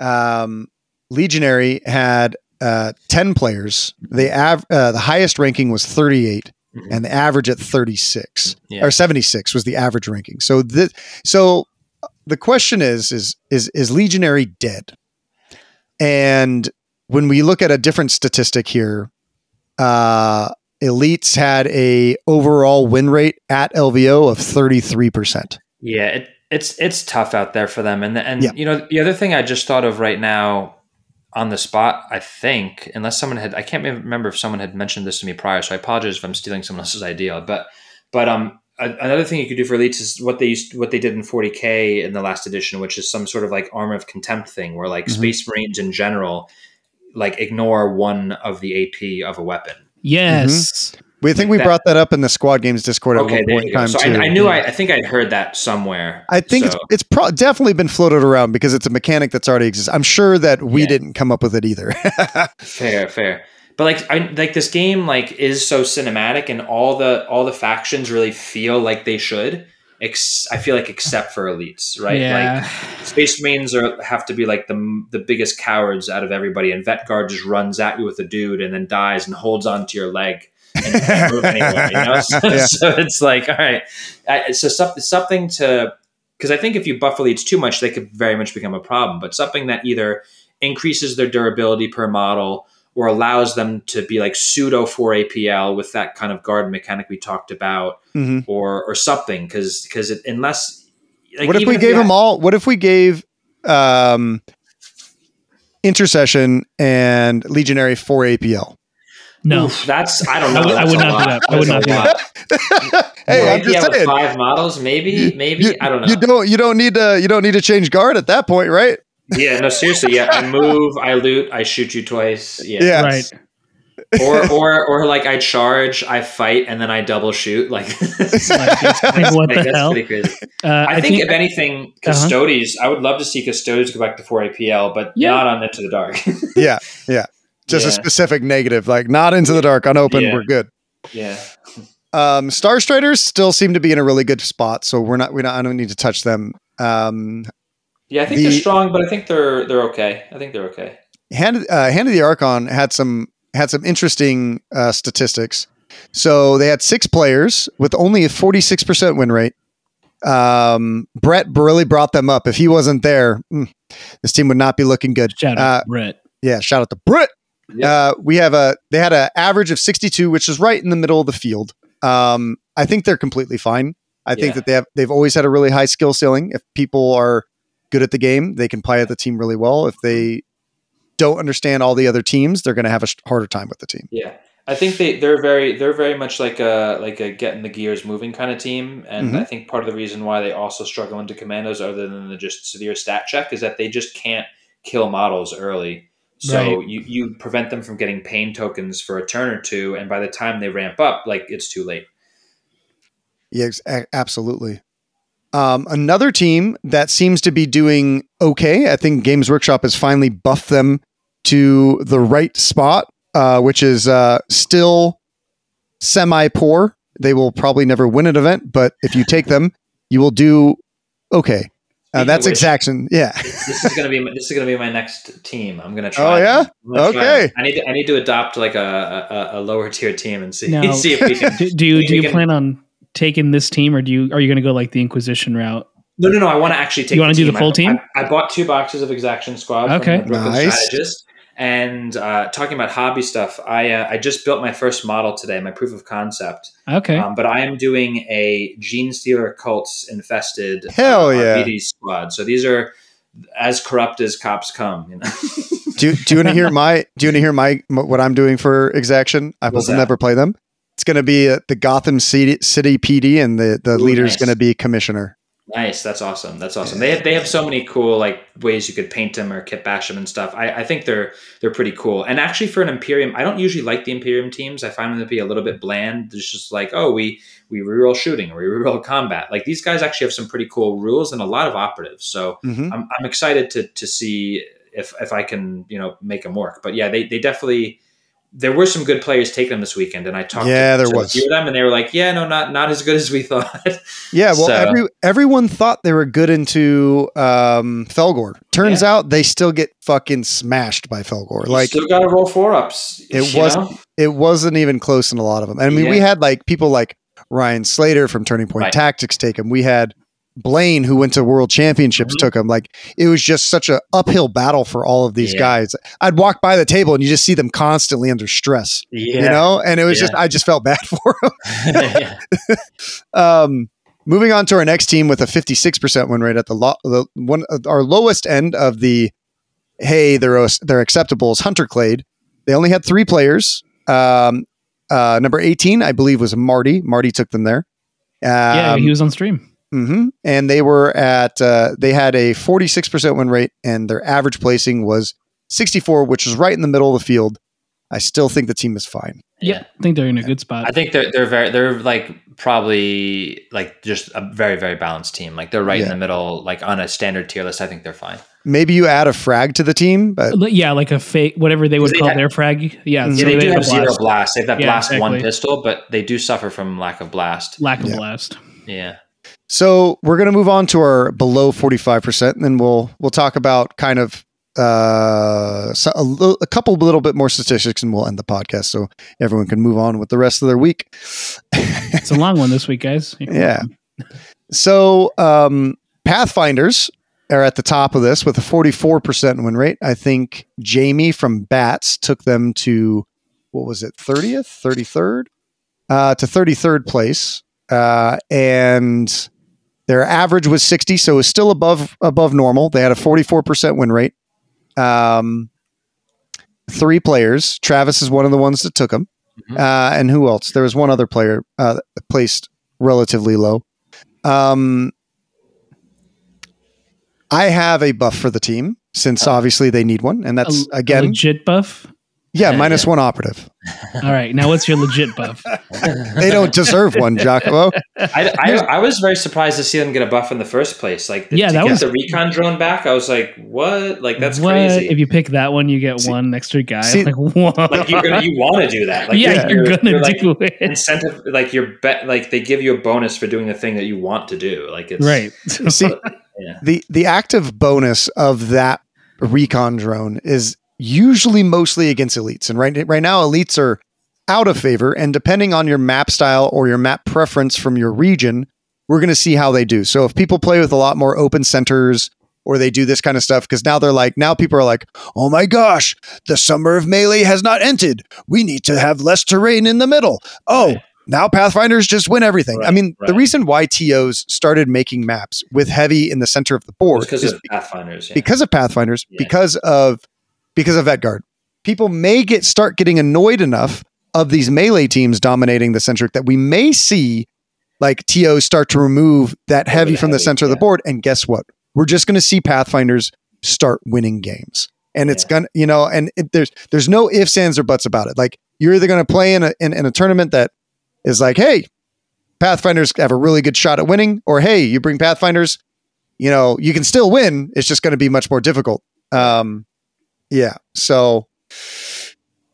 Um, Legionary had uh, 10 players. They av- uh, the highest ranking was 38, Mhm. and the average at 36 Yeah. or 76 was the average ranking. So this, so the question is, is is is Legionary dead? And when we look at a different statistic here, uh, elites had a overall win rate at LVO of 33%. yeah, it, it's it's tough out there for them. And and Yeah. you know the other thing I just thought of right now on the spot, I think, unless someone had, I can't remember if someone had mentioned this to me prior, so I apologize if I'm stealing someone else's idea. But but um, a- another thing you could do for elites is what they used, what they did in 40k in the last edition, which is some sort of like armor of contempt thing, where like Mhm. space marines in general like ignore one of the AP of a weapon. Yes. We think we That- brought that up in the Squad Games Discord at Okay, one there point you in go. time So too. I, I knew I, I think I'd heard that somewhere. I think it's So- it's pro- definitely been floated around because it's a mechanic that's already exists. I'm sure that we Yeah. didn't come up with it either. Fair, fair. But like, I like this game like is so cinematic, and all the all the factions really feel like they should. Ex- I feel like except for elites, right? Yeah. Like Space Marines are have to be like the the biggest cowards out of everybody, and Vet Guard just runs at you with a dude and then dies and holds onto your leg and you can't move anywhere. You know, so, Yeah. so it's like all right, uh, so something something to because I think if you buff leads too much, they could very much become a problem. But something that either increases their durability per model or allows them to be like pseudo 4 APL with that kind of guard mechanic we talked about, hmm or or something because because unless like, what if we gave you them all? What if we gave um, intercession and legionary four APL? No. Oof, that's I don't know. I would- I would a not do that. I would not do lot. hey, Four I'm just APL saying. five models, maybe, maybe You- I don't know. You don't. You don't need to. You don't need to change guard at that point, right? yeah, no, seriously. Yeah, I move, I loot, I shoot you twice. Yeah, Yeah. Right. or or or like I charge, I fight, and then I double shoot. Like, it's Like, what the that's hell? pretty crazy. Uh, I, think, if anything, Uh-huh. I would love to see custodies go back to four APL, but Yeah. not on Into the Dark. Yeah. Yeah. Just a specific negative, like not into the dark, unopened. Yeah. We're good. yeah, Um, Star Striders still seem to be in a really good spot, so we're not. We don't. I don't need to touch them. Um, yeah. I think The- they're strong, but I think they're they're okay. I think they're okay. Hand, uh, Hand of the Archon had some had some interesting uh, statistics. So they had six players with only a forty six percent win rate. Um, Brett really brought them up. If he wasn't there, mm, this team would not be looking good. shout Uh, out Brett. yeah, shout out to Brett. Uh, we have a they had an average of sixty two, which is right in the middle of the field. Um, I think they're completely fine. I think Yeah. that they have they've always had a really high skill ceiling. If people are good at the game, they can play at the team really well. If they don't understand all the other teams, they're going to have a harder time with the team. Yeah, I think they they're very they're very much like a like a getting the gears moving kind of team, and Mhm. I think part of the reason why they also struggle into commandos, other than the just severe stat check, is that they just can't kill models early. So Right. you you prevent them from getting pain tokens for a turn or two, and by the time they ramp up, like it's too late. A- absolutely. Um, another team that seems to be doing okay. I think Games Workshop has finally buffed them to the right spot, uh, which is uh, still semi poor. They will probably never win an event, but if you take them, you will do okay. Uh, that's exaction. Yeah. This is gonna be my- this is gonna be my next team. I'm gonna try. Oh, yeah? them. Gonna try Okay. them. I need to, I need to adopt like a, a, a lower tier team and see Now- see if we can. Do, do you do you can- plan on taking this team, or do you are you going to go like the Inquisition route? No, no, no. I want to actually take. You wanna do the full I- team? I, I bought two boxes of Exaction Squad. Okay. from the Nice. Strategist. And uh, talking about hobby stuff, I uh, I just built my first model today, my proof of concept. Okay, Um, but I am doing a Genestealer cults infested Hell uh, yeah. RBD squad. So these are as corrupt as cops come. You know. do, do you want to hear my do you want to hear my what I'm doing for exaction? I will that? never play them. It's going to be uh, the Gotham City, City PD, and the the Ooh, leader is nice. going to be commissioner. Nice, that's awesome. That's awesome. They have, they have so many cool like ways you could paint them or kit bash them and stuff. I, I think they're they're pretty cool. And actually, for an Imperium, I don't usually like the Imperium teams. I find them to be a little bit bland. It's just like oh, we we reroll shooting or we reroll combat. Like these guys actually have some pretty cool rules and a lot of operatives. So hmm I'm, I'm excited to to see if if I can you know make them work. But yeah, they they definitely. There were some good players taking them this weekend, and I talked Yeah, to, there was. few of them, and they were like, "Yeah, no, not not as good as we thought." Yeah, well, So- every everyone thought they were good into um, Fellgor. Turns out they still get fucking smashed by Fellgor. You Like still got to roll four ups. It wasn't- know? it wasn't even close in a lot of them. I mean, we had like people like Ryan Slater from Turning Point Right. Tactics take him. We had Blaine who went to World Championships Mhm. took him. Like it was just such a uphill battle for all of these Yeah. guys. I'd walk by the table and you just see them constantly under stress. Yeah. You know, and it was Yeah. just I just felt bad for them. Um, moving on to our next team with a 56% win rate at the, lo- the one our lowest end of the hey they're they're acceptable is Hunter Clade. They only had three players. Um, uh, number 18, I believe, was Marty. Marty took them there. Um, yeah, he was on stream. Mhm. And they were at uh, they had a 46% win rate, and their average placing was 64, which is right in the middle of the field. I still think the team is fine. Yeah, I think they're in a good spot. I think they're they're very they're like probably like just a very very balanced team. Like they're right in the middle, like on a standard tier list. I think they're fine. Maybe you add a frag to the team, but yeah, like a fake, whatever they would They call have- their frag. Yeah, Mhm. Yeah, they do have have zero blast. blast. They have that Yeah, blast one pistol, but they do suffer from lack of blast. lack of Yeah. blast. Yeah. So we're going to move on to our below 45%, and then we'll we'll talk about kind of uh, so a, a couple little bit more statistics, and we'll end the podcast so everyone can move on with the rest of their week. It's a long one this week, guys. Yeah. So um, Pathfinders are at the top of this with a 44% win rate. I think Jamie from Bats took them to what was it, 30th, 33rd? Uh, to 33rd place. Uh, and their average was 60, so it was still above above normal. They had a 44% win rate. Um, three players. Travis is one of the ones that took them. Mhm. Uh, and who else? There was one other player uh, placed relatively low. Um, I have a buff for the team since obviously they need one, and that's a again, legit buff. Yeah, minus one operative. All right, now what's your legit buff? They don't deserve one, Giacomo. I, I, I was very surprised to see them get a buff in the first place. Like, Yeah, to that get was- the recon drone back. I was like, what? Like, that's What? crazy. If you pick that one, you get See- one extra guy. see- like, what? like you're gonna, you want to do that. Like, yeah, you're, you're, gonna you're, like, do it. incentive. Like you're bet. Like they give you a bonus for doing the thing that you want to do. Like it's Right. See, Yeah. the the active bonus of that recon drone is usually mostly against elites, and right right now elites are out of favor. And depending on your map style or your map preference from your region, we're going to see how they do. So if people play with a lot more open centers. Or they do this kind of stuff because now they're like, now people are like, oh my gosh, the summer of melee has not ended. We need to have less terrain in the middle. Oh, Right. now Pathfinders just win everything. I Right, mean, the reason why TOs started making maps with heavy in the center of the board because is of Pathfinders. Yeah. because of Pathfinders, Yeah. because of because of Edgard. People may get start getting annoyed enough of these melee teams dominating the centric that we may see like TO start to remove that heavy from the heavy, center of the board. And guess what? We're just going to see Pathfinders start winning games. And it's Yeah. gonna, you know, and it, there's there's no ifs, ands, or buts about it. Like you're either going to play in a in, in a tournament that is like, hey, Pathfinders have a really good shot at winning, or hey, you bring Pathfinders, you know, you can still win. It's just going to be much more difficult. Um, yeah. So,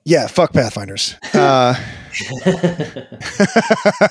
yeah, fuck Pathfinders. Uh,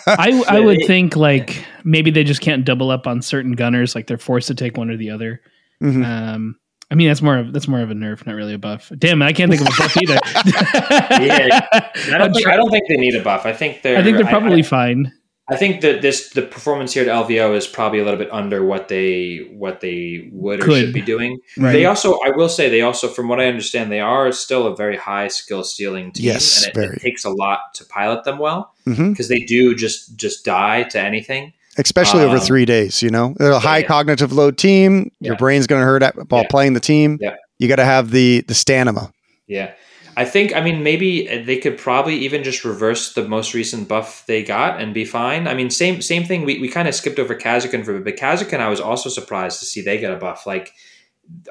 I I would think like maybe they just can't double up on certain gunners, like they're forced to take one or the other. mhm. Um, I mean that's more of that's more of a nerf, not really a buff. Damn, it, I can't think of a buff either. Yeah. I don't, think, I don't think they need a buff. I think they're. I think they're I- probably I, fine. I think that this the performance here at LVO is probably a little bit under what they what they would or Could. should be doing. Right. They also, I will say, they also, from what I understand, they are still a very high skill stealing team, Yes, and it, it takes a lot to pilot them well because they do just just die to anything. Especially over Um, three days, you know, they're a high yeah. cognitive load team. Your brain's going to hurt while Yeah. playing the team. Yeah. You got to have the the stamina. Yeah. I think, I mean, maybe they could probably even just reverse the most recent buff they got and be fine. I mean, same same thing. We, we kind of skipped over Kasrkin for a bit, but Kasrkin, I was also surprised to see they get a buff. Like,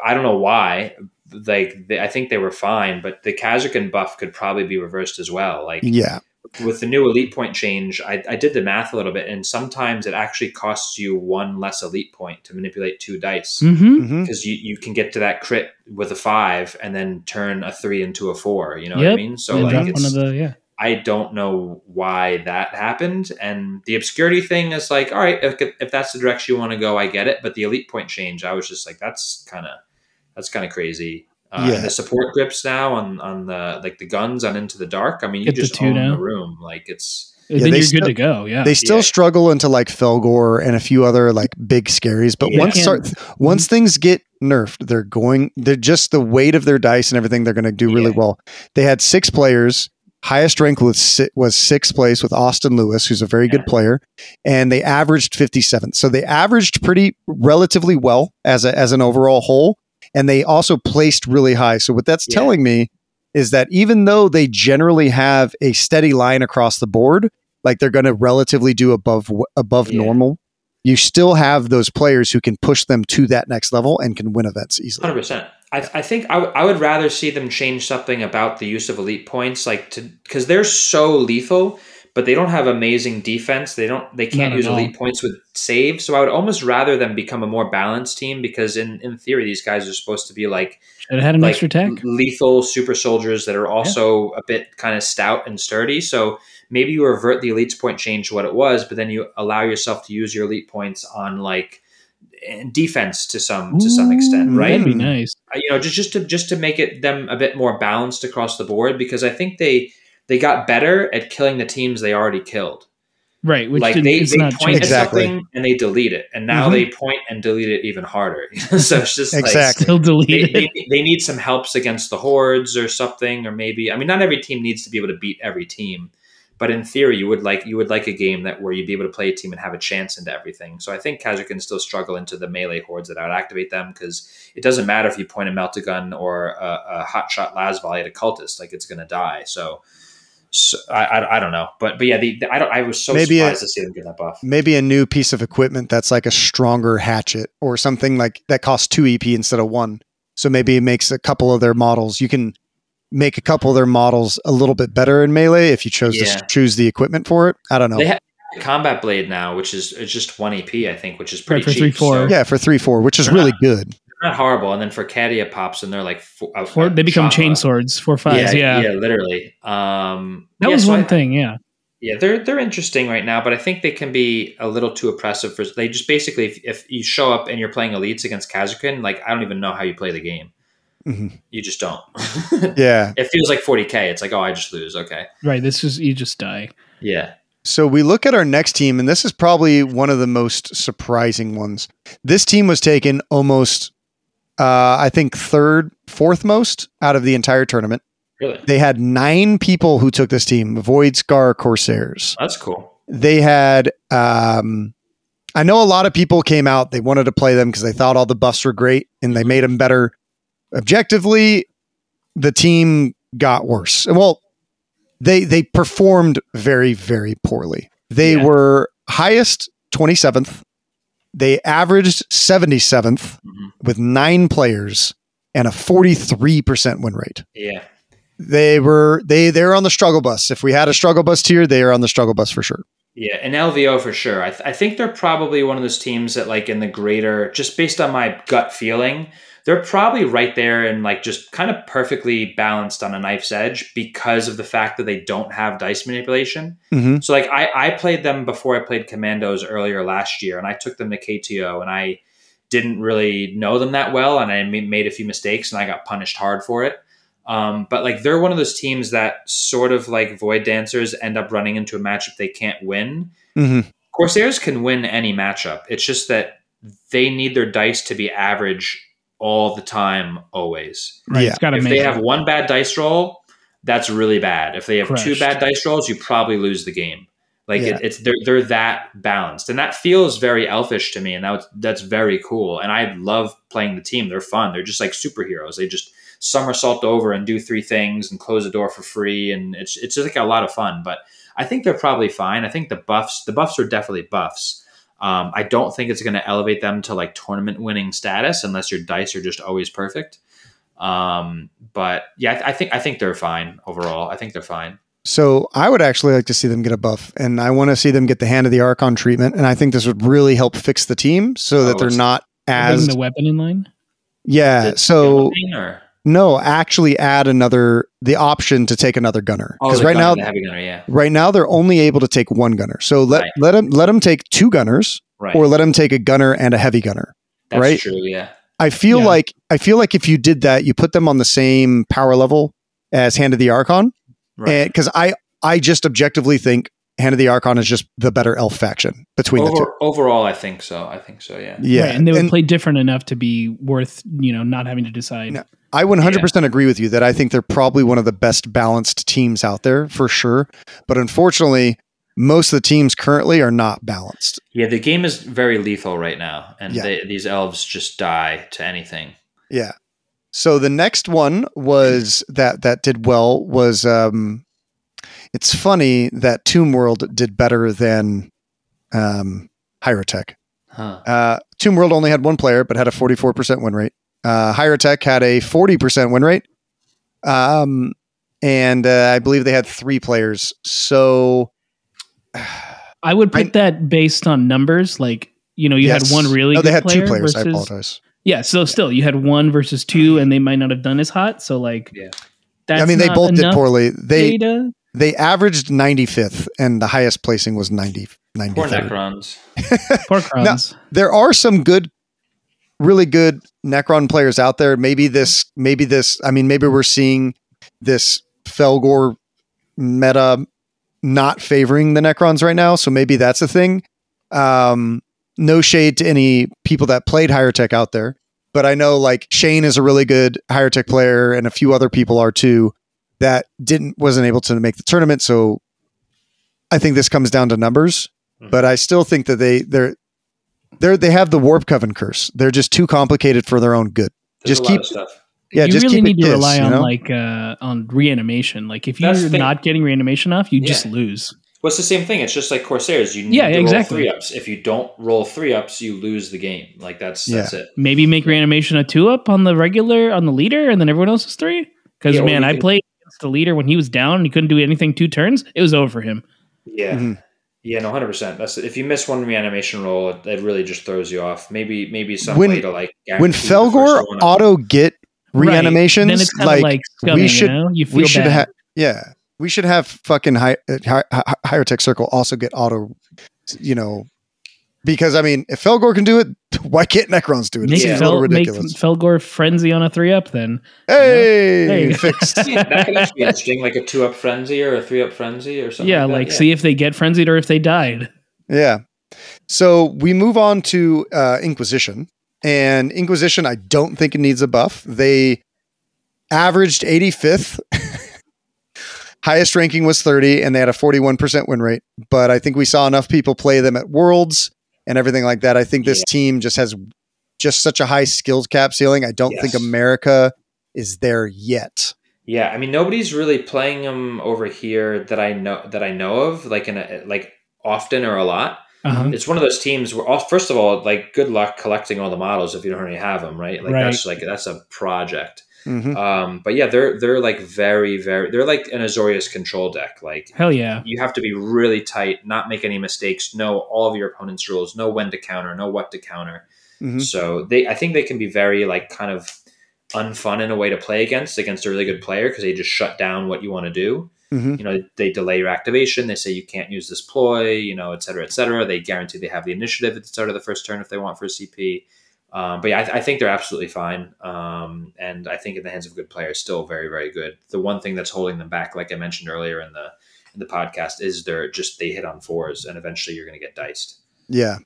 I don't know why. Like, they, I think they were fine, but the Kasrkin buff could probably be reversed as well. Like, Yeah. With the new elite point change, I, I did the math a little bit, and sometimes it actually costs you one less elite point to manipulate two dice Mm-hmm. hmm because you, you can get to that crit with a five and then turn a three into a four. You know what I mean? So They like, it's, one of the yeah. I don't know why that happened. And the obscurity thing is like, all right, if, if that's the direction you want to go, I get it. But the elite point change, I was just like, that's kind of that's kind of crazy. Uh, Yeah. and the support grips now on on the like the guns on Into the Dark. I mean, you Get the just two own now. the room. Like it's Yeah, then you're still- good to go. Yeah. They still Yeah. struggle into like Fellgor and a few other like big scaries, but Yeah. once start, once things get nerfed, they're going. They're just the weight of their dice and everything. They're going to do really Yeah. well. They had six players. Highest rank was si- was sixth place with Austin Lewis, who's a very good player, and they averaged 57th. So they averaged pretty relatively well as a, as an overall whole, and they also placed really high. So what that's Yeah. telling me is that even though they generally have a steady line across the board, like they're going to relatively do above above Yeah. normal, you still have those players who can push them to that next level and can win events easily. Hundred percent. I, I think I, w- I would rather see them change something about the use of elite points, like to because they're so lethal, but they don't have amazing defense. They don't. They can't use all. elite points with save. So I would almost rather them become a more balanced team because in in theory these guys are supposed to be like had an like extra tech. lethal super soldiers that are also a bit kind of stout and sturdy. So maybe you revert the elites point change to what it was, but then you allow yourself to use your elite points on like defense to some to some extent, right? That'd be nice. Uh, you know just just to just to make it them a bit more balanced across the board because I think they they got better at killing the teams they already killed. Right, which like they, it's they not point at Exactly. something and they delete it, and now Mhm. they point and delete it even harder. so it's just like Exactly. still they, they, they need some helps against the hordes or something, or maybe I mean not every team needs to be able to beat every team, but in theory you would like you would like a game that where you'd be able to play a team and have a chance into everything. So I think Kasrkin still struggle into the melee hordes that out activate them because it doesn't matter if you point a melta gun or a, a hot shot las volley at a cultist, like it's going to die. So. So, I, I, I don't know, but but yeah, the, the- I don't. I was so Maybe surprised a- to see them get that buff. Maybe a new piece of equipment that's like a stronger hatchet or something like that costs two EP instead of one. So maybe it makes a couple of their models. You can make a couple of their models a little bit better in melee if you chose Yeah. to choose the equipment for it. I don't know. They have a combat blade now, which is it's just one EP, I think, which is pretty for cheap. 3-4. So yeah, for three four, which is They're really good. Not horrible. And then for Cadia pops, and they're like four, a- Four, they become shot- chain swords, four fives. Yeah, Yeah, yeah, literally. Um, that yeah, was so one I- thing. Yeah, Yeah, they're they're interesting right now, but I think they can be a little too oppressive for. They just basically, if, if you show up and you're playing elites against Kazakhstan, like I don't even know how you play the game. Mhm. You just don't. Yeah. it feels like 40k. It's like, oh, I just lose. Okay. right. This is you just die. Yeah. So we look at our next team, and this is probably one of the most surprising ones. This team was taken almost, uh, I think, third, fourth most out of the entire tournament. Really. They had nine people who took this team Void Scar Corsairs. That's cool. They had, um, I know a lot of people came out, they wanted to play them because they thought all the buffs were great and they made them better. Objectively, the team got worse. Well, they they performed very very poorly. They Yeah. were highest 27th. They averaged 77th Mhm. with 9 players and a 43% win rate. Yeah. They were they they're on the struggle bus. If we had a struggle bus tier, they are on the struggle bus for sure. Yeah, and LVO for sure. I, th- I think they're probably one of those teams that, like, in the greater, just based on my gut feeling, they're probably right there and, like, just kind of perfectly balanced on a knife's edge because of the fact that they don't have dice manipulation. Mhm. So, like, I, I played them before I played Commandos earlier last year, and I took them to KTO, and I didn't really know them that well, and I made a few mistakes, and I got punished hard for it. Um, but like they're one of those teams that sort of like void dancers end up running into a matchup they can't win. Mhm. Corsairs can win any matchup. It's just that they need their dice to be average all the time, always. Right. Yeah. It's got to If make they have one bad dice roll, that's really bad. If they have two bad dice rolls, you probably lose the game. Like Yeah. it, it's they're they're that balanced, and that feels very elfish to me, and that's that's very cool. And I love playing the team. They're fun. They're just like superheroes. They just somersault over and do three things and close the door for free, and it's it's just like a lot of fun. But I think they're probably fine. I think the buffs the buffs are definitely buffs. Um, I don't think it's going to elevate them to like tournament winning status unless your dice are just always perfect. Um, but yeah, I, th- I think I think they're fine overall. I think they're fine. So I would actually like to see them get a buff, and I want to see them get the hand of the Archon treatment, and I think this would really help fix the team so that Oh, they're not as the weapon in line. yeah. So or no, actually add another the option to take another gunner oh, because the right gunner, now heavy gunner, yeah, right now they're only able to take one gunner. So let Right. let them let them take two gunners right. or let them take a gunner and a heavy gunner. That's right? true. Yeah, I feel Yeah. like I feel like if you did that, you put them on the same power level as Hand of the Archon, right. because I I just objectively think Hand of the Archon is just the better elf faction between the two. Overall, I think so. I think so. Yeah. Yeah, Right, and they would and play different enough to be worth you know not having to decide. No. I 100% agree with you that I think they're probably one of the best balanced teams out there for sure. But unfortunately, most of the teams currently are not balanced. Yeah, the game is very lethal right now, and Yeah. they, these elves just die to anything. Yeah. So the next one was that that did well was um it's funny that Tomb World did better than um Hierotek. Huh. Uh Tomb World only had one player but had a 44% win rate. Uh Hierotek had a 40% win rate. Um and uh, I believe they had 3 players. So I would put I- that based on numbers. Like you know, you Yes. had one really No, good they had player two players. I versus- apologize. Yeah, so still you had one versus two, and they might not have done as hot. So like, Yeah. that's I mean, they both did poorly. They data. They averaged 95th, and the highest placing was 90. Poor Necrons. Poor Crons. there are some good really good necron players out there maybe this maybe this i mean maybe we're seeing this Fellgor meta not favoring the necrons right now so maybe that's a thing um no shade to any people that played Hierotek out there but i know like shane is a really good Hierotek player and a few other people are too that didn't wasn't able to make the tournament so i think this comes down to numbers Mhm. but i still think that they they're they're they have the warp coven curse. They're just too complicated for their own good. There's Just a lot keep- of stuff. Yeah, you just really need to kids, rely you on know? like uh on reanimation. Like if That's you're not getting reanimation off, you just lose. Well, it's the same thing. It's just like Corsairs. You need Yeah, to exactly. roll three ups. If you don't roll three ups, you lose the game. Like that's that's it. Maybe make reanimation a two up on the regular on the leader, and then everyone else is three. Because Yeah, man, I could- played against the leader when he was down. and He couldn't do anything two turns. It was over for him. Yeah. Mhm. Yeah, no, hundred percent. That's if you miss one reanimation roll, it, it really just throws you off. Maybe, maybe some When- way to like When Fellgor first one up. auto get Right. reanimations, then it's like, like scumming, we should you know? You feel we should have yeah, we should have fucking high, uh, hi, hi, Hierotek circle also get auto, you know, because I mean, if Fellgor can do it, why can't Necrons do it? Make, It's Yeah. a little Fel, make ridiculous. Fellgor frenzy on a three up. Then hey, Hey. fixed. Yeah, that could actually be interesting, like a two up frenzy or a three up frenzy or something. yeah, like, like that. see if they get frenzied or if they died. Yeah. So we move on to uh, Inquisition, and Inquisition, I don't think it needs a buff. They averaged 85th. Highest ranking was 30, and they had a 41% win rate. But I think we saw enough people play them at Worlds and everything like that. I think this Yeah. team just has just such a high skills cap ceiling. I don't think America is there yet. Yeah, I mean nobody's really playing them over here that I know that I know of, like in a like often or a lot. Uh-huh. It's one of those teams where, all, first of all, like good luck collecting all the models if you don't already have them, right? Like Right. that's like that's a project. Mhm. Um, but yeah, they're they're like very very they're like an Azorius control deck. Like Hell yeah. you have to be really tight, not make any mistakes, know all of your opponent's rules, know when to counter, know what to counter. Mhm. So they, I think they can be very like kind of unfun in a way to play against against a really good player because they just shut down what you want to do. Mhm. You know, they delay your activation. They say you can't use this ploy. You know, et cetera, et cetera. They guarantee they have the initiative at the start of the first turn if they want for a CP. Um, but yeah, I, th- I think they're absolutely fine. Um, and I think in the hands of a good player, still very, very good. The one thing that's holding them back, like I mentioned earlier in the in the podcast, is they're just they hit on fours, and eventually you're going to get diced. Yeah.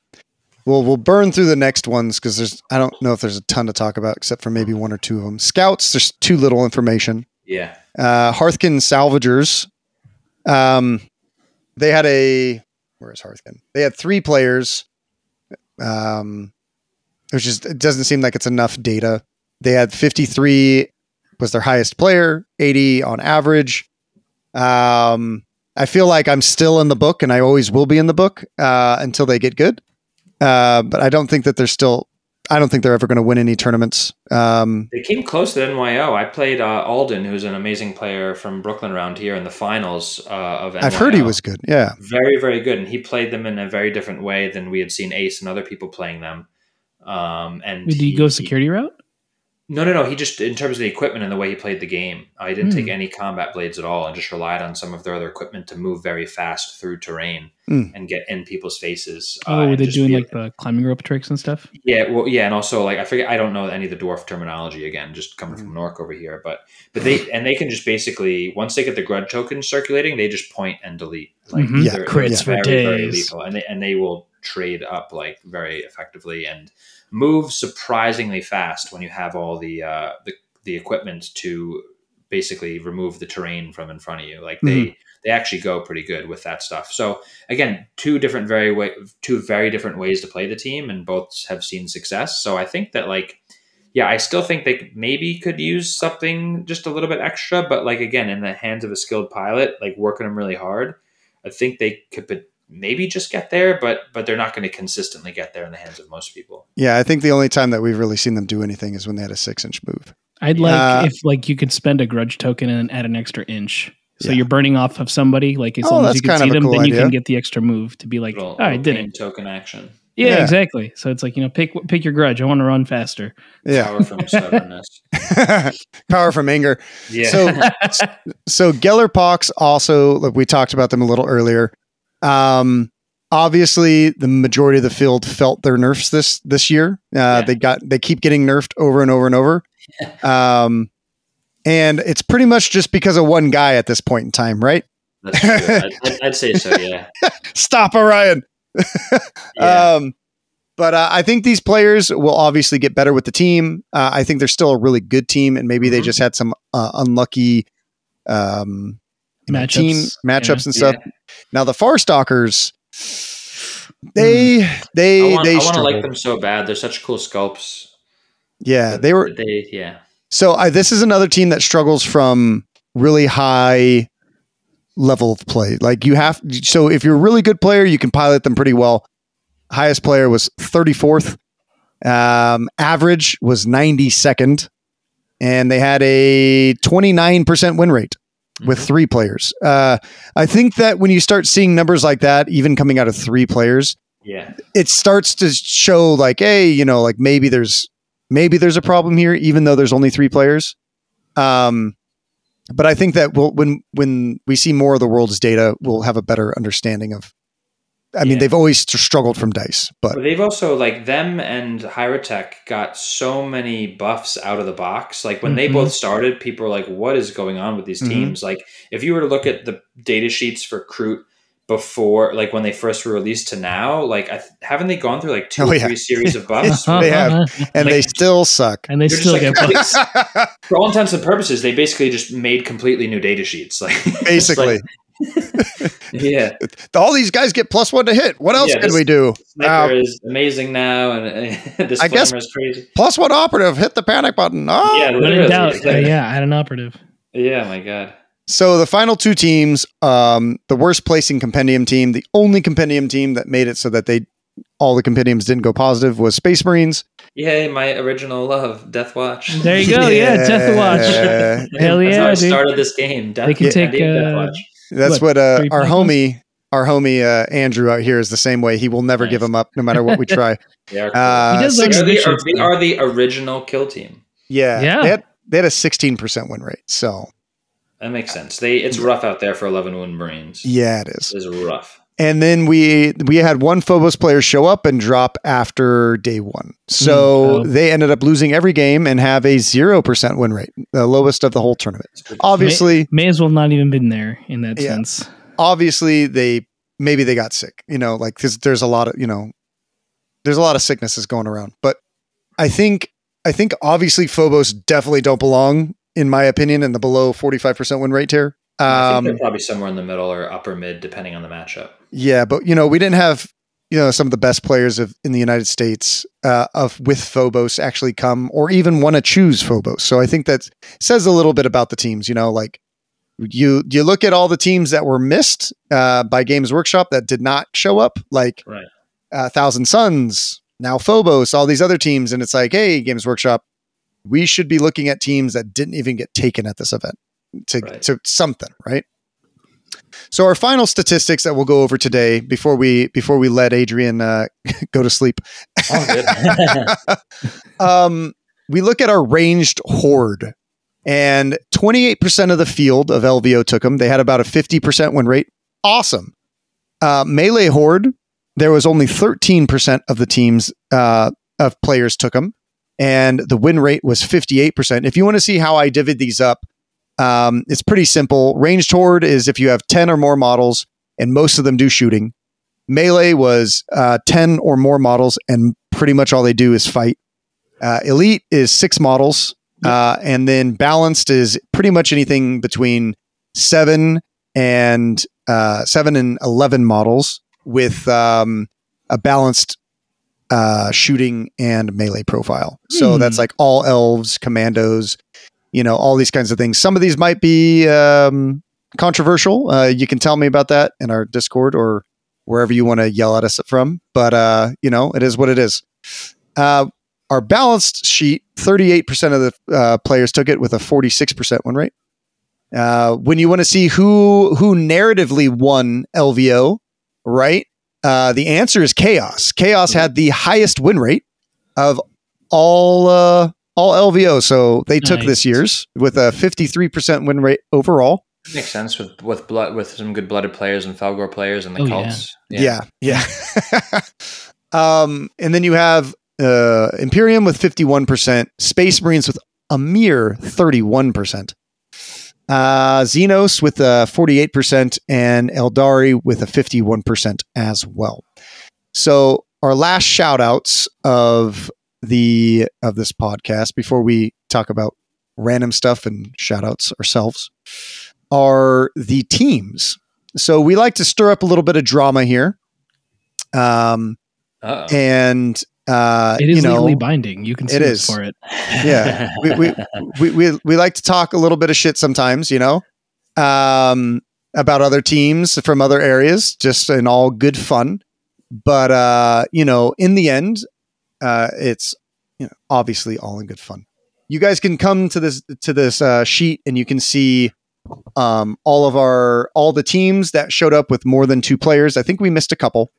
Well, we'll burn through the next ones because there's I don't know if there's a ton to talk about except for maybe one or two of them. Scouts, there's too little information. Yeah, Uh, Hearthkyn Salvagers, um, they had a where is Hearthkyn? They had three players, um, which is it doesn't seem like it's enough data. They had 53 was their highest player, 80 on average. Um, I feel like I'm still in the book, and I always will be in the book uh, until they get good. Uh, but I don't think that they're still. I don't think they're ever going to win any tournaments. Um, They came close to NYO. I played uh, Alden, who's an amazing player from Brooklyn around here in the finals uh, of NYO. I've heard he was good. Yeah. very, very good, and he played them in a very different way than we had seen Ace and other people playing them. Um, and Did you go security route? No, no, no. He just, in terms of the equipment and the way he played the game, uh, he didn't Hmm. take any combat blades at all and just relied on some of their other equipment to move very fast through terrain Hmm. and get in people's faces. uh, Oh, were they doing like the climbing rope tricks and stuff? Yeah, well, yeah, and also like I forget, I don't know any of the dwarf terminology again, just coming from Nork over here, but but they and they can just basically once they get the grudge token circulating, they just point and delete. Like Mhm. Yeah, they're- crits they're for very, very days. lethal, and they and they will trade up like very effectively and move surprisingly fast when you have all the uh, the the equipment to basically remove the terrain from in front of you. Like they they actually go pretty good with that stuff. So again, two different very way two very different ways to play the team, and both have seen success. So I think that like. Yeah, I still think they maybe could use something just a little bit extra, but like again, in the hands of a skilled pilot, like working them really hard, I think they could maybe just get there, but but they're not going to consistently get there in the hands of most people. Yeah, I think the only time that we've really seen them do anything is when they had a six inch move. I'd like Uh, if like you could spend a grudge token and add an extra inch. So Yeah. you're burning off of somebody, like as Oh, long as you can see them, cool then you idea. can get the extra move to be like, Little, oh, I did pain it. token action. Yeah, Yeah. exactly. So it's like you know, pick pick your grudge. I want to run faster. Yeah. Power from stubbornness. Power from anger. Yeah. So so Gellerpox also like we talked about them a little earlier. Um obviously the majority of the field felt their nerfs this this year. Uh Yeah. they got they keep getting nerfed over and over and over. Um and it's pretty much just because of one guy at this point in time, right? That's true. I'd, I'd- I'd say so. Yeah. Stop Orion. Yeah. Um, but uh, I think these players will obviously get better with the team. Uh, I think they're still a really good team, and maybe they Mhm. just had some uh, unlucky um, Matchups, team matchups and stuff. Yeah. Now the Far Stalkers, they they I want, they I want to like them so bad. They're such cool sculpts. yeah, they were. They yeah. So I, this is another team that struggles from really high level of play. Like you have, so if you're a really good player, you can pilot them pretty well. Highest player was 34th. Um, average was 92nd, and they had a 29% win rate with Mhm. three players. Uh, I think that when you start seeing numbers like that, even coming out of three players, Yeah. it starts to show like, hey, you know, like maybe there's maybe there's a problem here, even though there's only three players. Um, but I think that we'll, when when we see more of the world's data, we'll have a better understanding of. I mean, Yeah. they've always struggled from dice, but But they've also like them and Hierotek got so many buffs out of the box. Like when they Mhm. both started, people were like, "What is going on with these Mhm. teams?" Like if you were to look at the data sheets for Kroot before, like when they first were released to now, like I th- haven't they gone through like two Oh, or yeah. three series of buffs? They have. and they still suck. and they You're just still like, get buffs. for all intents and purposes, they basically just made completely new data sheets. Like Basically, like- yeah, all these guys get plus one to hit. What else Yeah, can we do? sniper Uh, is amazing now, and uh, this I guess- is crazy. plus one operative. Hit the panic button. Oh, Yeah, When literally. doubt, uh, yeah, I had an operative. yeah, my god. So the final two teams, um, the worst placing compendium team, the only compendium team that made it so that they all the compendiums didn't go positive was Space Marines. Yay, my original love, Death Watch. There you go. Yeah, Death Watch. Yeah. That's how I dude. started this game. Death, They can the take, idea of Death uh, Watch. That's What, what, uh, our homie, our homie uh, Andrew out here is the same way. He will never give Nice. them up, no matter what we try. They are cool. Uh, six- they, are, they are the original kill team. yeah, Yeah. They had, they had a sixteen percent win rate. So That makes sense. They it's rough out there for eleven wound Marines. yeah, it is. It is rough. And then we we had one Phobos player show up and drop after day one. So Mm, oh. they ended up losing every game and have a zero percent win rate, the lowest of the whole tournament. Obviously, May as well not even been there in that Yeah. sense. obviously they maybe they got sick. You know, like 'cause there's a lot of you know, there's a lot of sicknesses going around. But I think I think obviously Phobos definitely don't belong, in my opinion, in the below forty five percent win rate tier. I think Um, they're probably somewhere in the middle or upper mid, depending on the matchup. Yeah, but you know, we didn't have you know some of the best players of in the United States uh, of with Phobos actually come or even want to choose Phobos. So I think that says a little bit about the teams. You know, like you you look at all the teams that were missed uh, by Games Workshop that did not show up, like Right. uh, Thousand Suns, now Phobos, all these other teams, and it's like, hey, Games Workshop, we should be looking at teams that didn't even get taken at this event to Right. to something, right? So our final statistics that we'll go over today before we before we let Adrian uh, go to sleep. Oh, um, we look at our ranged horde, and 28% of the field of LVO took them. They had about a 50% win rate. Awesome. Uh, melee horde, there was only 13% of the teams uh, of players took them, and the win rate was 58%. If you want to see how I divvied these up, um, it's pretty simple. Ranged horde is if you have 10 or more models, and most of them do shooting. Melee was uh, 10 or more models, and pretty much all they do is fight. Uh, elite is six models, uh, and then balanced is pretty much anything between seven and uh, seven and eleven models with um, a balanced uh, shooting and melee profile. So Hmm. that's like all elves, commandos, you know, all these kinds of things. Some of these might be um, controversial. Uh, you can tell me about that in our Discord or wherever you want to yell at us from. But uh, you know, it is what it is. Uh, our balanced sheet, 38% of the uh, players took it with a 46% win rate. Uh, when you want to see who who narratively won LVO, right? Uh, the answer is Chaos. Chaos had the highest win rate of all uh, all LVO. So they took this year's with a 53% win rate overall. Makes sense with with blood with some good blooded players and Fellgor players and the Oh, cults. Yeah, yeah. um, and then you have uh, Imperium with 51%, Space Marines with a mere 31%. Uh, Xenos with a 48% and Aeldari with a 51% as well. So our last shout outs of the of this podcast before we talk about random stuff and shout outs ourselves are the teams. So we like to stir up a little bit of drama here. Um, Uh and uh, It is you know, legally binding. You can sue it us is. for it. Yeah. we, we, we, we, we like to talk a little bit of shit sometimes, you know, um, about other teams from other areas, just in all good fun. But, uh, you know, in the end, uh, it's you know, obviously all in good fun. You guys can come to this to this uh, sheet and you can see um, all of our all the teams that showed up with more than two players. I think we missed a couple.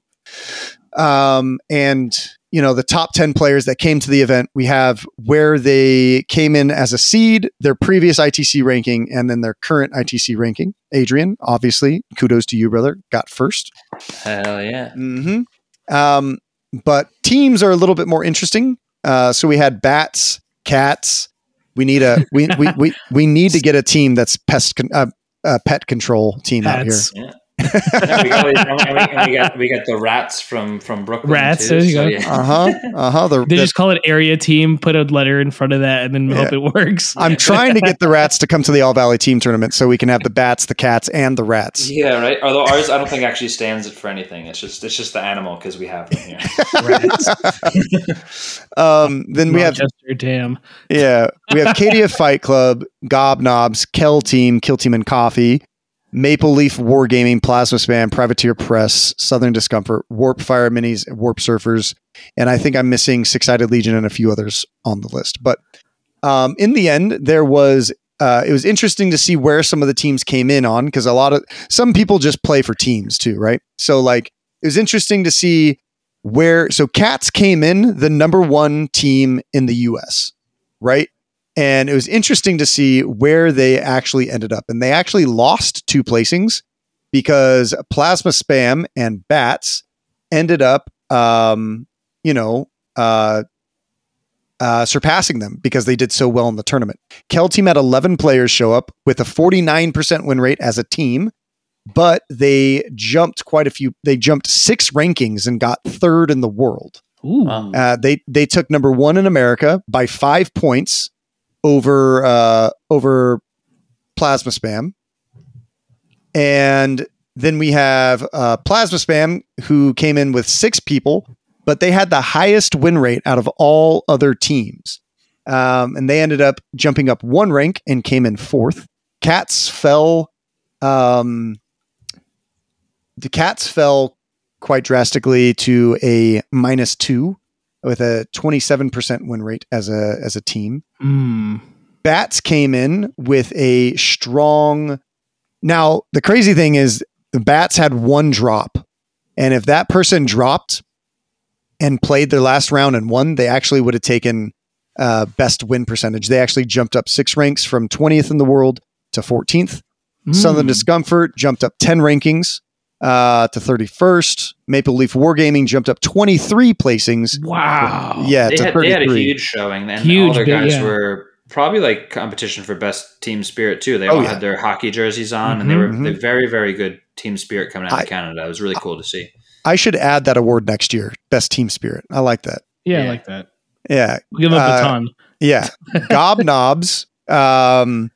Um, and you know the top 10 players that came to the event we have where they came in as a seed their previous itc ranking and then their current itc ranking adrian obviously kudos to you brother got first Hell yeah. hmm um, but teams are a little bit more interesting. Uh, so we had bats cats. We need a we, we, we, we need to get a team that's pest con- uh, uh, pet control team out here. Pets. Yeah, we, got, and we, and we got we got the rats from from Brooklyn. Rats, too, there you so go. yeah. uh-huh uh-huh the, They the- just call it area team, put a letter in front of that, and then Yeah. hope it works. i'm trying to get the rats to come to the all valley team tournament so we can have the bats the cats and the rats Yeah, right. Although ours, I don't think actually stands for anything. It's just it's just the animal because we have them here. um, then we have Rochester, damn. yeah we have Cadia Fight Club, Gobnobs, Kel Team, Kill Team and Coffee, Maple Leaf Wargaming, Plasma Spam, Privateer Press, Southern Discomfort, Warp Fire Minis, Warp Surfers, and I think I'm missing Six Sided Legion and a few others on the list. But um, in the end, there was uh, it was interesting to see where some of the teams came in on because a lot of some people just play for teams too, right? So like it was interesting to see where so Cats came in the number one team in the US, right? And it was interesting to see where they actually ended up. And they actually lost two placings because Plasma Spam and Bats ended up, um, you know, uh, uh, surpassing them because they did so well in the tournament. Kel Team had 11 players show up with a 49% win rate as a team, but they jumped quite a few. They jumped six rankings and got third in the world. Ooh. Uh, they they took number one in America by five points over uh, over Plasma Spam, and then we have uh, Plasma Spam who came in with six people, but they had the highest win rate out of all other teams, um, and they ended up jumping up one rank and came in fourth. Cats fell. Um, the Cats fell quite drastically to a minus two with a 27% win rate as a as a team. Mm. Bats came in with a strong Now, the crazy thing is the Bats had one drop. And if that person dropped and played their last round and won, they actually would have taken uh, best win percentage. They actually jumped up six ranks from 20th in the world to 14th. Southern Mm. Discomfort jumped up 10 rankings uh, to 31st. Maple Leaf Wargaming jumped up 23 placings. Wow. Yeah, they to had, they had a huge showing, and Huge all their bit, guys yeah. were probably like competition for best team spirit too. They Oh, all yeah. had their hockey jerseys on, and they were Mhm. they're very very good team spirit coming out I- of Canada. It was really cool to see. I should add that award next year. Best team spirit. I like that. Yeah, I like that. Yeah. We'll give them a Uh, baton. Yeah. Gobnobs, um,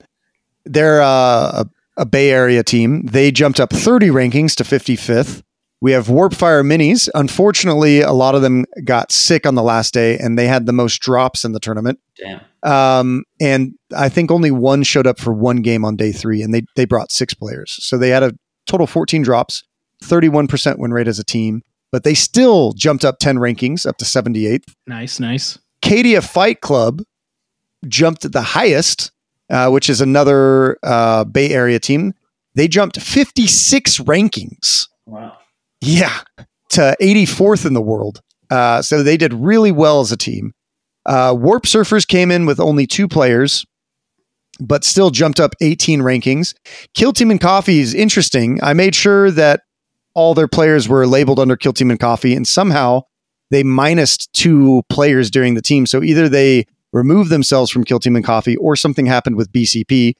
they're uh, a, a Bay Area team. They jumped up 30 rankings to 55th. We have Warpfire Minis. Unfortunately, a lot of them got sick on the last day and they had the most drops in the tournament. Damn. Um, and I think only one showed up for one game on day three, and they they brought six players. So they had a total 14 drops, 31% win rate as a team, but they still jumped up 10 rankings up to 78th. Nice, nice. Cadia Fight Club jumped at the highest, uh, which is another uh, Bay Area team. They jumped 56 rankings. Wow. Yeah. to 84th in the world. Uh, so they did really well as a team. Uh, Warp Surfers came in with only two players, but still jumped up 18 rankings. Kill Team and Coffee is interesting. I made sure that all their players were labeled under Kill Team and Coffee, and somehow they minused two players during the team. So either they removed themselves from Kill Team and Coffee or something happened with BCP.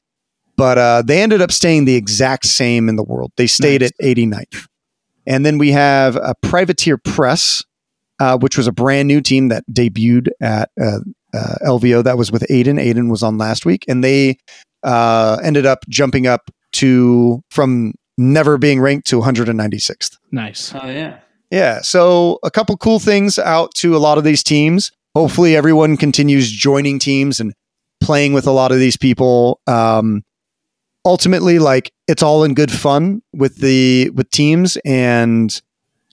But uh, they ended up staying the exact same in the world. They stayed nice. at 89th. And then we have a Privateer Press, uh, which was a brand new team that debuted at uh, uh LVO. That was with Aiden. Aiden was on last week, and they uh, ended up jumping up to from never being ranked to 196th. Nice. Oh yeah. Yeah. So a couple cool things out to a lot of these teams. Hopefully, everyone continues joining teams and playing with a lot of these people. Um, ultimately like it's all in good fun with the with teams and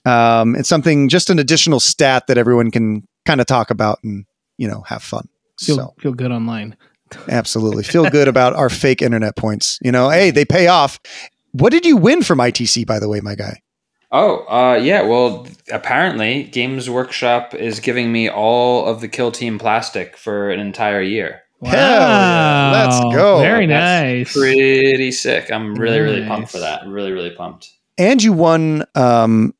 um, it's something just an additional stat that everyone can kind of talk about and you know have fun. Feel, so. feel good online. Absolutely. Feel good about our fake internet points you know? Hey they pay off. What did you win from itc by the way my guy Oh, uh, yeah. Well, apparently, Games Workshop is giving me all of the Kill Team plastic for an entire year. Wow. Yeah. Let's go. Very nice. pretty sick. I'm really, Very really pumped for that. Really, really pumped. And you won um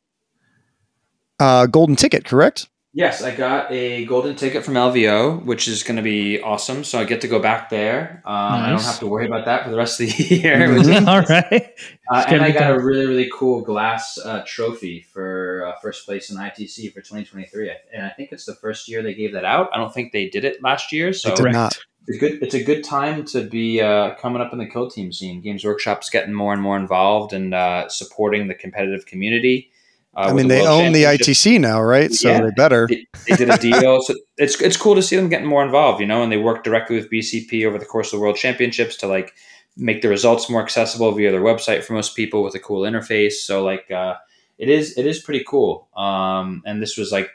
uh golden ticket, correct? Yes, I got a golden ticket from LVO, which is going to be awesome. So I get to go back there. Um, nice. I don't have to worry about that for the rest of the year. All right. Uh, and I got a really, really cool glass uh, trophy for uh, first place in ITC for 2023. And I think it's the first year they gave that out. I don't think they did it last year. So they did not it's good. It's a good time to be uh, coming up in the kill team scene. Games Workshop's getting more and more involved and uh, supporting the competitive community. Uh, I mean, the they own the ITC now, right? So yeah, they better. They, they did a deal, so it's it's cool to see them getting more involved. You know, and they work directly with BCP over the course of the World Championships to like make the results more accessible via their website for most people with a cool interface. So like, uh, it is it is pretty cool. Um, and this was like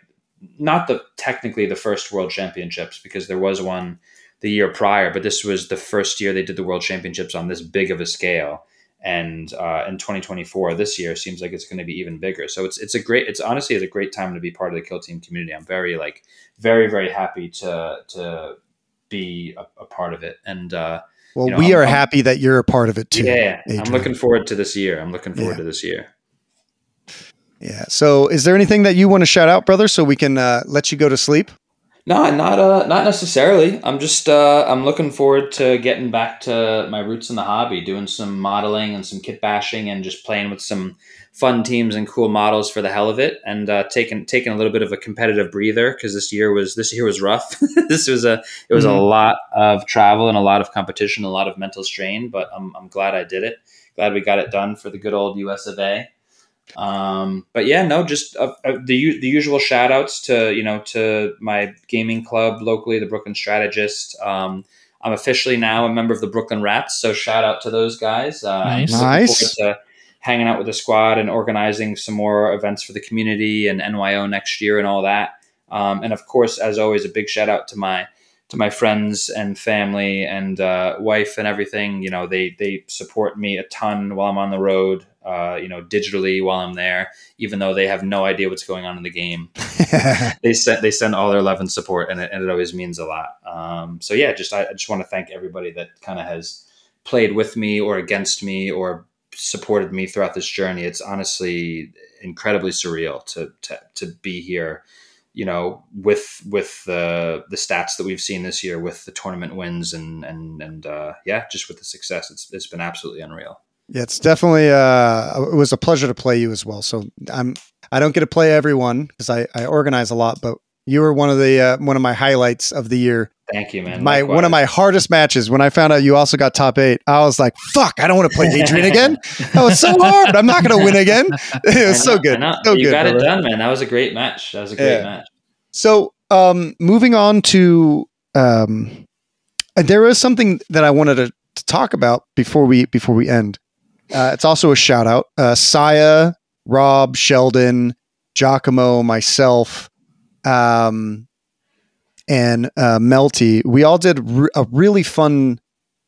not the technically the first World Championships because there was one the year prior, but this was the first year they did the World Championships on this big of a scale. And uh, in 2024, this year seems like it's going to be even bigger. So it's it's a great. It's honestly it's a great time to be part of the Kill Team community. I'm very like very very happy to to be a, a part of it. And uh, well, you know, we I'm, are I'm, happy that you're a part of it too. Yeah, Adrian. I'm looking forward to this year. I'm looking forward yeah. to this year. Yeah. So, is there anything that you want to shout out, brother, so we can uh, let you go to sleep? No, not uh, not necessarily. I'm just uh, I'm looking forward to getting back to my roots in the hobby, doing some modeling and some kit bashing, and just playing with some fun teams and cool models for the hell of it, and uh, taking taking a little bit of a competitive breather because this year was this year was rough. this was a it was mm-hmm. a lot of travel and a lot of competition, a lot of mental strain, but I'm I'm glad I did it. Glad we got it done for the good old US of A. Um, but yeah, no, just uh, uh, the the usual shout outs to you know to my gaming club locally, the Brooklyn Strategist. Um, I'm officially now a member of the Brooklyn Rats, so shout out to those guys. Uh, nice, nice. To hanging out with the squad and organizing some more events for the community and NYO next year and all that. Um, and of course, as always, a big shout out to my to my friends and family and uh, wife and everything. You know, they they support me a ton while I'm on the road uh, you know, digitally while I'm there, even though they have no idea what's going on in the game. they send they send all their love and support, and it, and it always means a lot. Um, so yeah, just I, I just want to thank everybody that kind of has played with me or against me or supported me throughout this journey. It's honestly incredibly surreal to to, to be here. You know, with with the the stats that we've seen this year, with the tournament wins and and and uh, yeah, just with the success, it's it's been absolutely unreal. Yeah, it's definitely uh, it was a pleasure to play you as well. So I'm I don't get to play everyone because I, I organize a lot, but you were one of the uh, one of my highlights of the year. Thank you, man. My Likewise. one of my hardest matches when I found out you also got top eight. I was like, "Fuck! I don't want to play Adrian again. That was so hard. I'm not going to win again." It was so good. So you good, got brother. it done, man. That was a great match. That was a great yeah. match. So, um, moving on to um, there was something that I wanted to, to talk about before we before we end. Uh, it's also a shout out. Uh, Saya, Rob, Sheldon, Giacomo, myself, um, and uh, Melty. We all did re- a really fun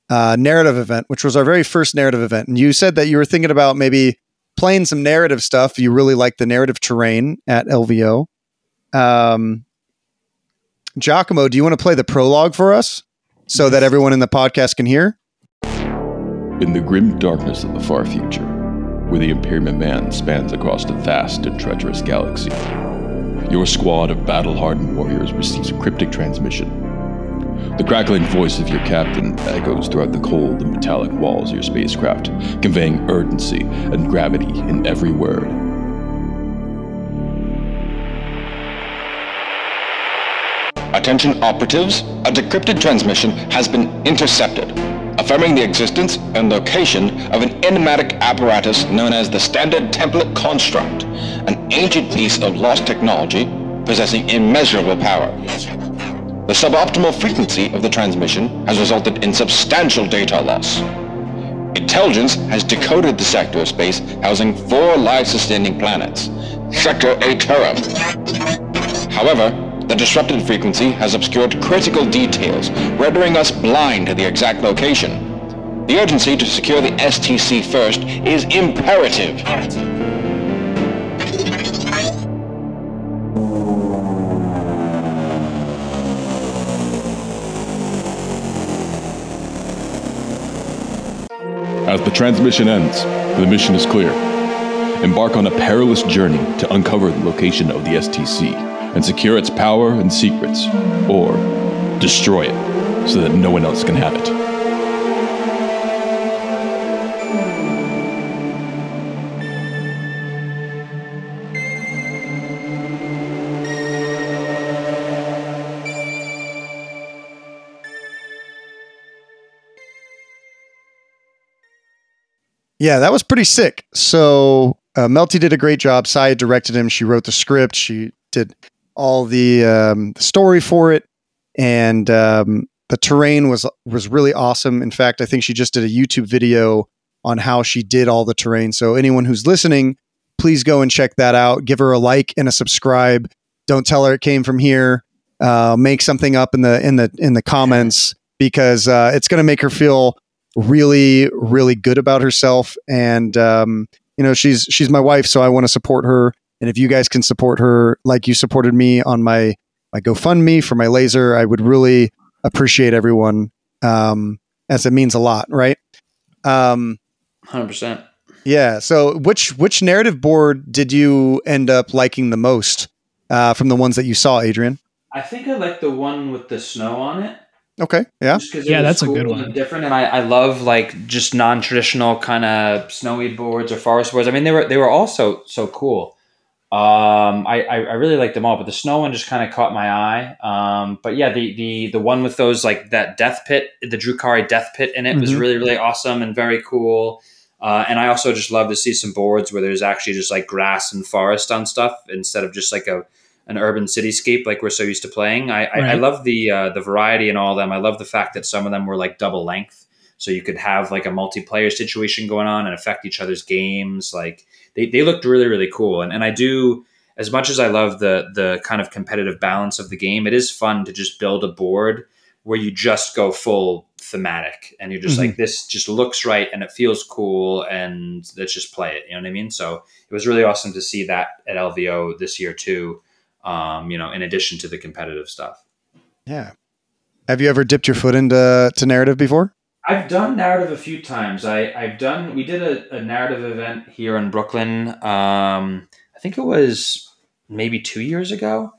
uh, narrative event, which was our very first narrative event. And you said that you were thinking about maybe playing some narrative stuff. You really like the narrative terrain at LVO. Um, Giacomo, do you want to play the prologue for us so that everyone in the podcast can hear? In the grim darkness of the far future, where the Imperium Man spans across a vast and treacherous galaxy, your squad of battle hardened warriors receives a cryptic transmission. The crackling voice of your captain echoes throughout the cold and metallic walls of your spacecraft, conveying urgency and gravity in every word. Attention operatives, a decrypted transmission has been intercepted, affirming the existence and location of an enigmatic apparatus known as the Standard Template Construct, an ancient piece of lost technology possessing immeasurable power. The suboptimal frequency of the transmission has resulted in substantial data loss. Intelligence has decoded the sector of space housing four life-sustaining planets, Sector Aterum. However, the disrupted frequency has obscured critical details, rendering us blind to the exact location. The urgency to secure the STC first is imperative. As the transmission ends, the mission is clear. Embark on a perilous journey to uncover the location of the STC and secure its power and secrets, or destroy it so that no one else can have it. Yeah, that was pretty sick. So uh, Melty did a great job. Saya directed him. She wrote the script. She did all the um, story for it, and um, the terrain was was really awesome. In fact, I think she just did a YouTube video on how she did all the terrain. So anyone who's listening, please go and check that out. Give her a like and a subscribe. Don't tell her it came from here. Uh, make something up in the in the in the comments because uh, it's going to make her feel really really good about herself and um, you know she's she's my wife so i want to support her and if you guys can support her like you supported me on my my gofundme for my laser i would really appreciate everyone um, as it means a lot right um, 100%. yeah so which which narrative board did you end up liking the most uh, from the ones that you saw adrian I think I like the one with the snow on it. Okay yeah Just 'cause it Yeah, was that's a good one. Different, and I, I love like just non-traditional kind of snowy boards or forest boards. I mean, they were they were all so so cool. Um, I, I I really liked them all, but the snow one just kind of caught my eye. Um, but yeah, the the the one with those like that death pit, the Drukhari death pit in it was Mhm. really really awesome and very cool. Uh, and I also just love to see some boards where there's actually just like grass and forest on stuff instead of just like a an urban cityscape like we're so used to playing. I, I, I love the uh, the variety in all of them. I love the fact that some of them were like double length, so you could have like a multiplayer situation going on and affect each other's games. Like they, they looked really really cool, and and I do as much as I love the the kind of competitive balance of the game. It is fun to just build a board where you just go full thematic and you're just Mhm. like this just looks right and it feels cool and let's just play it you know what i mean so it was really awesome to see that at lvo this year too um, you know in addition to the competitive stuff yeah have you ever dipped your foot into to narrative before I've done narrative a few times. I, I've done. We did a, a narrative event here in Brooklyn. Um, I think it was maybe two years ago,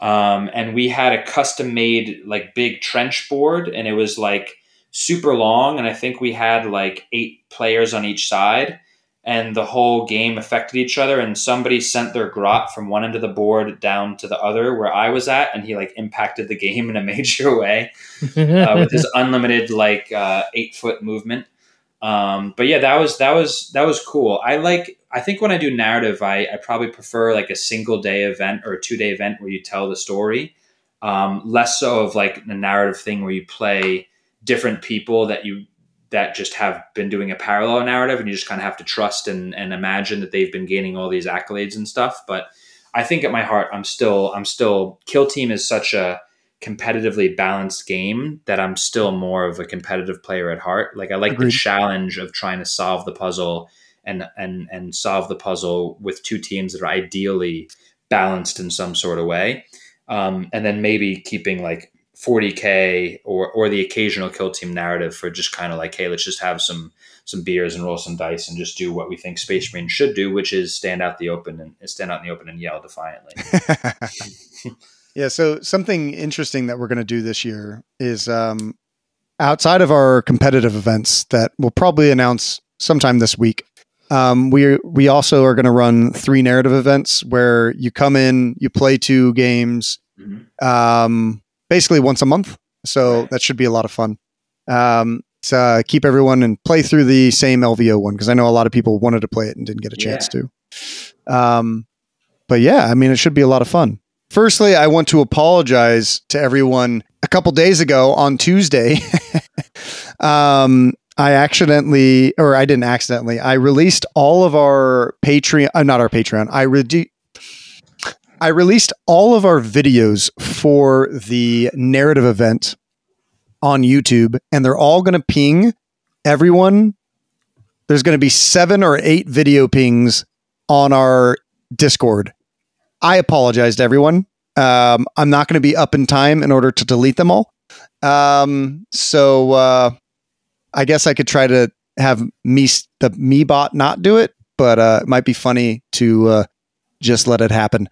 um, and we had a custom made like big trench board, and it was like super long, and I think we had like eight players on each side, and the whole game affected each other. And somebody sent their grot from one end of the board down to the other where I was at, and he like impacted the game in a major way uh, with his unlimited like uh, eight foot movement. Um, but yeah, that was that was that was cool. I like. I think when I do narrative, I, I probably prefer like a single day event or a two day event where you tell the story, um, less so of like the narrative thing where you play different people that you that just have been doing a parallel narrative and you just kind of have to trust and, and imagine that they've been gaining all these accolades and stuff. But I think at my heart, I'm still I'm still Kill Team is such a competitively balanced game that I'm still more of a competitive player at heart. Like I like Agreed. the challenge of trying to solve the puzzle and and and solve the puzzle with two teams that are ideally balanced in some sort of way. Um, and then maybe keeping like 40k or or the occasional kill team narrative for just kind of like hey let's just have some some beers and roll some dice and just do what we think space marine should do which is stand out the open and stand out in the open and yell defiantly yeah so something interesting that we're going to do this year is um, outside of our competitive events that we'll probably announce sometime this week um, we we also are going to run three narrative events where you come in you play two games mm-hmm. um, basically once a month. So right. that should be a lot of fun. Um, to uh, keep everyone and play through the same LVO one because I know a lot of people wanted to play it and didn't get a chance yeah. to. Um, but yeah, I mean, it should be a lot of fun. Firstly, I want to apologize to everyone. A couple days ago on Tuesday, um, I accidentally, or I didn't accidentally, I released all of our Patreon, uh, not our Patreon. I re- I released all of our videos for the narrative event on YouTube, and they're all going to ping everyone. There's going to be seven or eight video pings on our Discord. I apologize to everyone. Um, I'm not going to be up in time in order to delete them all. Um, so uh, I guess I could try to have me the me bot not do it, but uh, it might be funny to uh, just let it happen.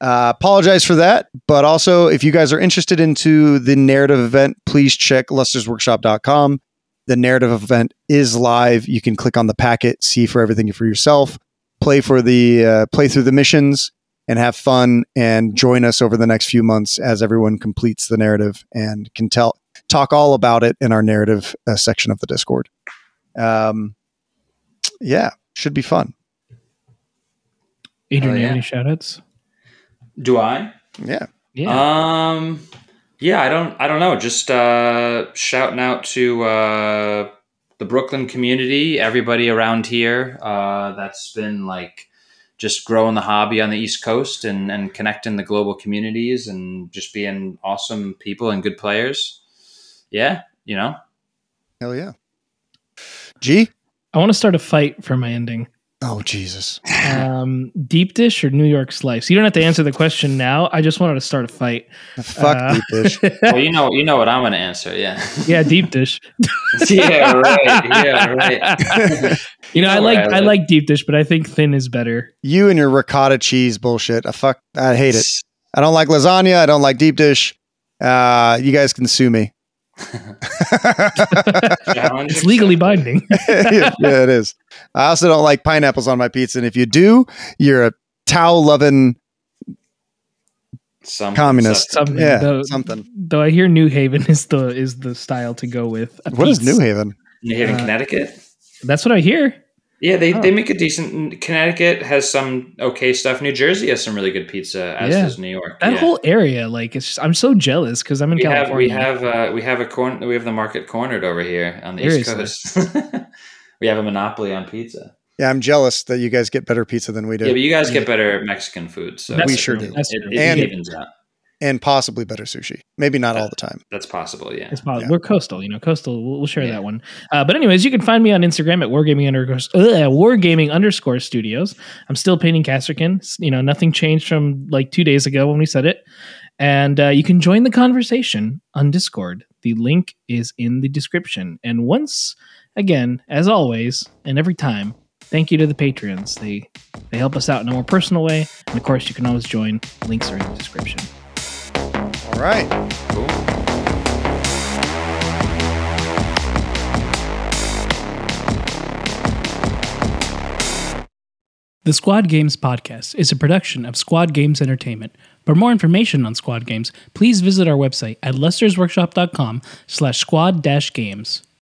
Uh, apologize for that. But also, if you guys are interested into the narrative event, please check lustersworkshop.com. The narrative event is live. You can click on the packet, see for everything for yourself, play for the uh, play through the missions, and have fun. And join us over the next few months as everyone completes the narrative and can tell talk all about it in our narrative uh, section of the Discord. Um, yeah, should be fun. Adrian, oh, yeah. any shoutouts? Do I? Yeah. Yeah. Um yeah, I don't I don't know. Just uh shouting out to uh the Brooklyn community, everybody around here uh that's been like just growing the hobby on the East Coast and, and connecting the global communities and just being awesome people and good players. Yeah, you know. Hell yeah. G? I want to start a fight for my ending. Oh Jesus! Um, deep dish or New York slice? You don't have to answer the question now. I just wanted to start a fight. Fuck uh, deep dish. well, you know, you know what I'm going to answer. Yeah. Yeah, deep dish. yeah, right. Yeah, right. you know, I like I, I like deep dish, but I think thin is better. You and your ricotta cheese bullshit. I fuck. I hate it. I don't like lasagna. I don't like deep dish. Uh, you guys can sue me it's legally binding. yeah, it is. I also don't like pineapples on my pizza, and if you do, you're a towel loving something, communist. Something. Yeah, though, something. Though I hear New Haven is the is the style to go with. What is New Haven? New Haven, uh, Connecticut. That's what I hear. Yeah, they, oh. they make a decent. Connecticut has some okay stuff. New Jersey has some really good pizza, as yeah. does New York. That yeah. whole area, like, it's just, I'm so jealous because I'm in we California. Have, we have uh, we have a corner. We have the market cornered over here on the Seriously. East Coast. we have a monopoly on pizza. Yeah, I'm jealous that you guys get better pizza than we do. Yeah, but you guys get better Mexican food, so we sure do. It, it and, evens out and possibly better sushi. Maybe not that, all the time. That's possible. Yeah, it's possible. Yeah. We're coastal, you know. Coastal. We'll, we'll share yeah. that one. Uh, but anyways, you can find me on Instagram at wargaming underscore uh, wargaming underscore studios. I'm still painting Kasrkin. You know, nothing changed from like two days ago when we said it. And uh, you can join the conversation on Discord. The link is in the description. And once again, as always, and every time, thank you to the patrons. They they help us out in a more personal way. And of course, you can always join. Links are in the description. Right. Cool. The Squad Games podcast is a production of Squad Games Entertainment. For more information on Squad Games, please visit our website at lustersworkshop.com slash squad-games.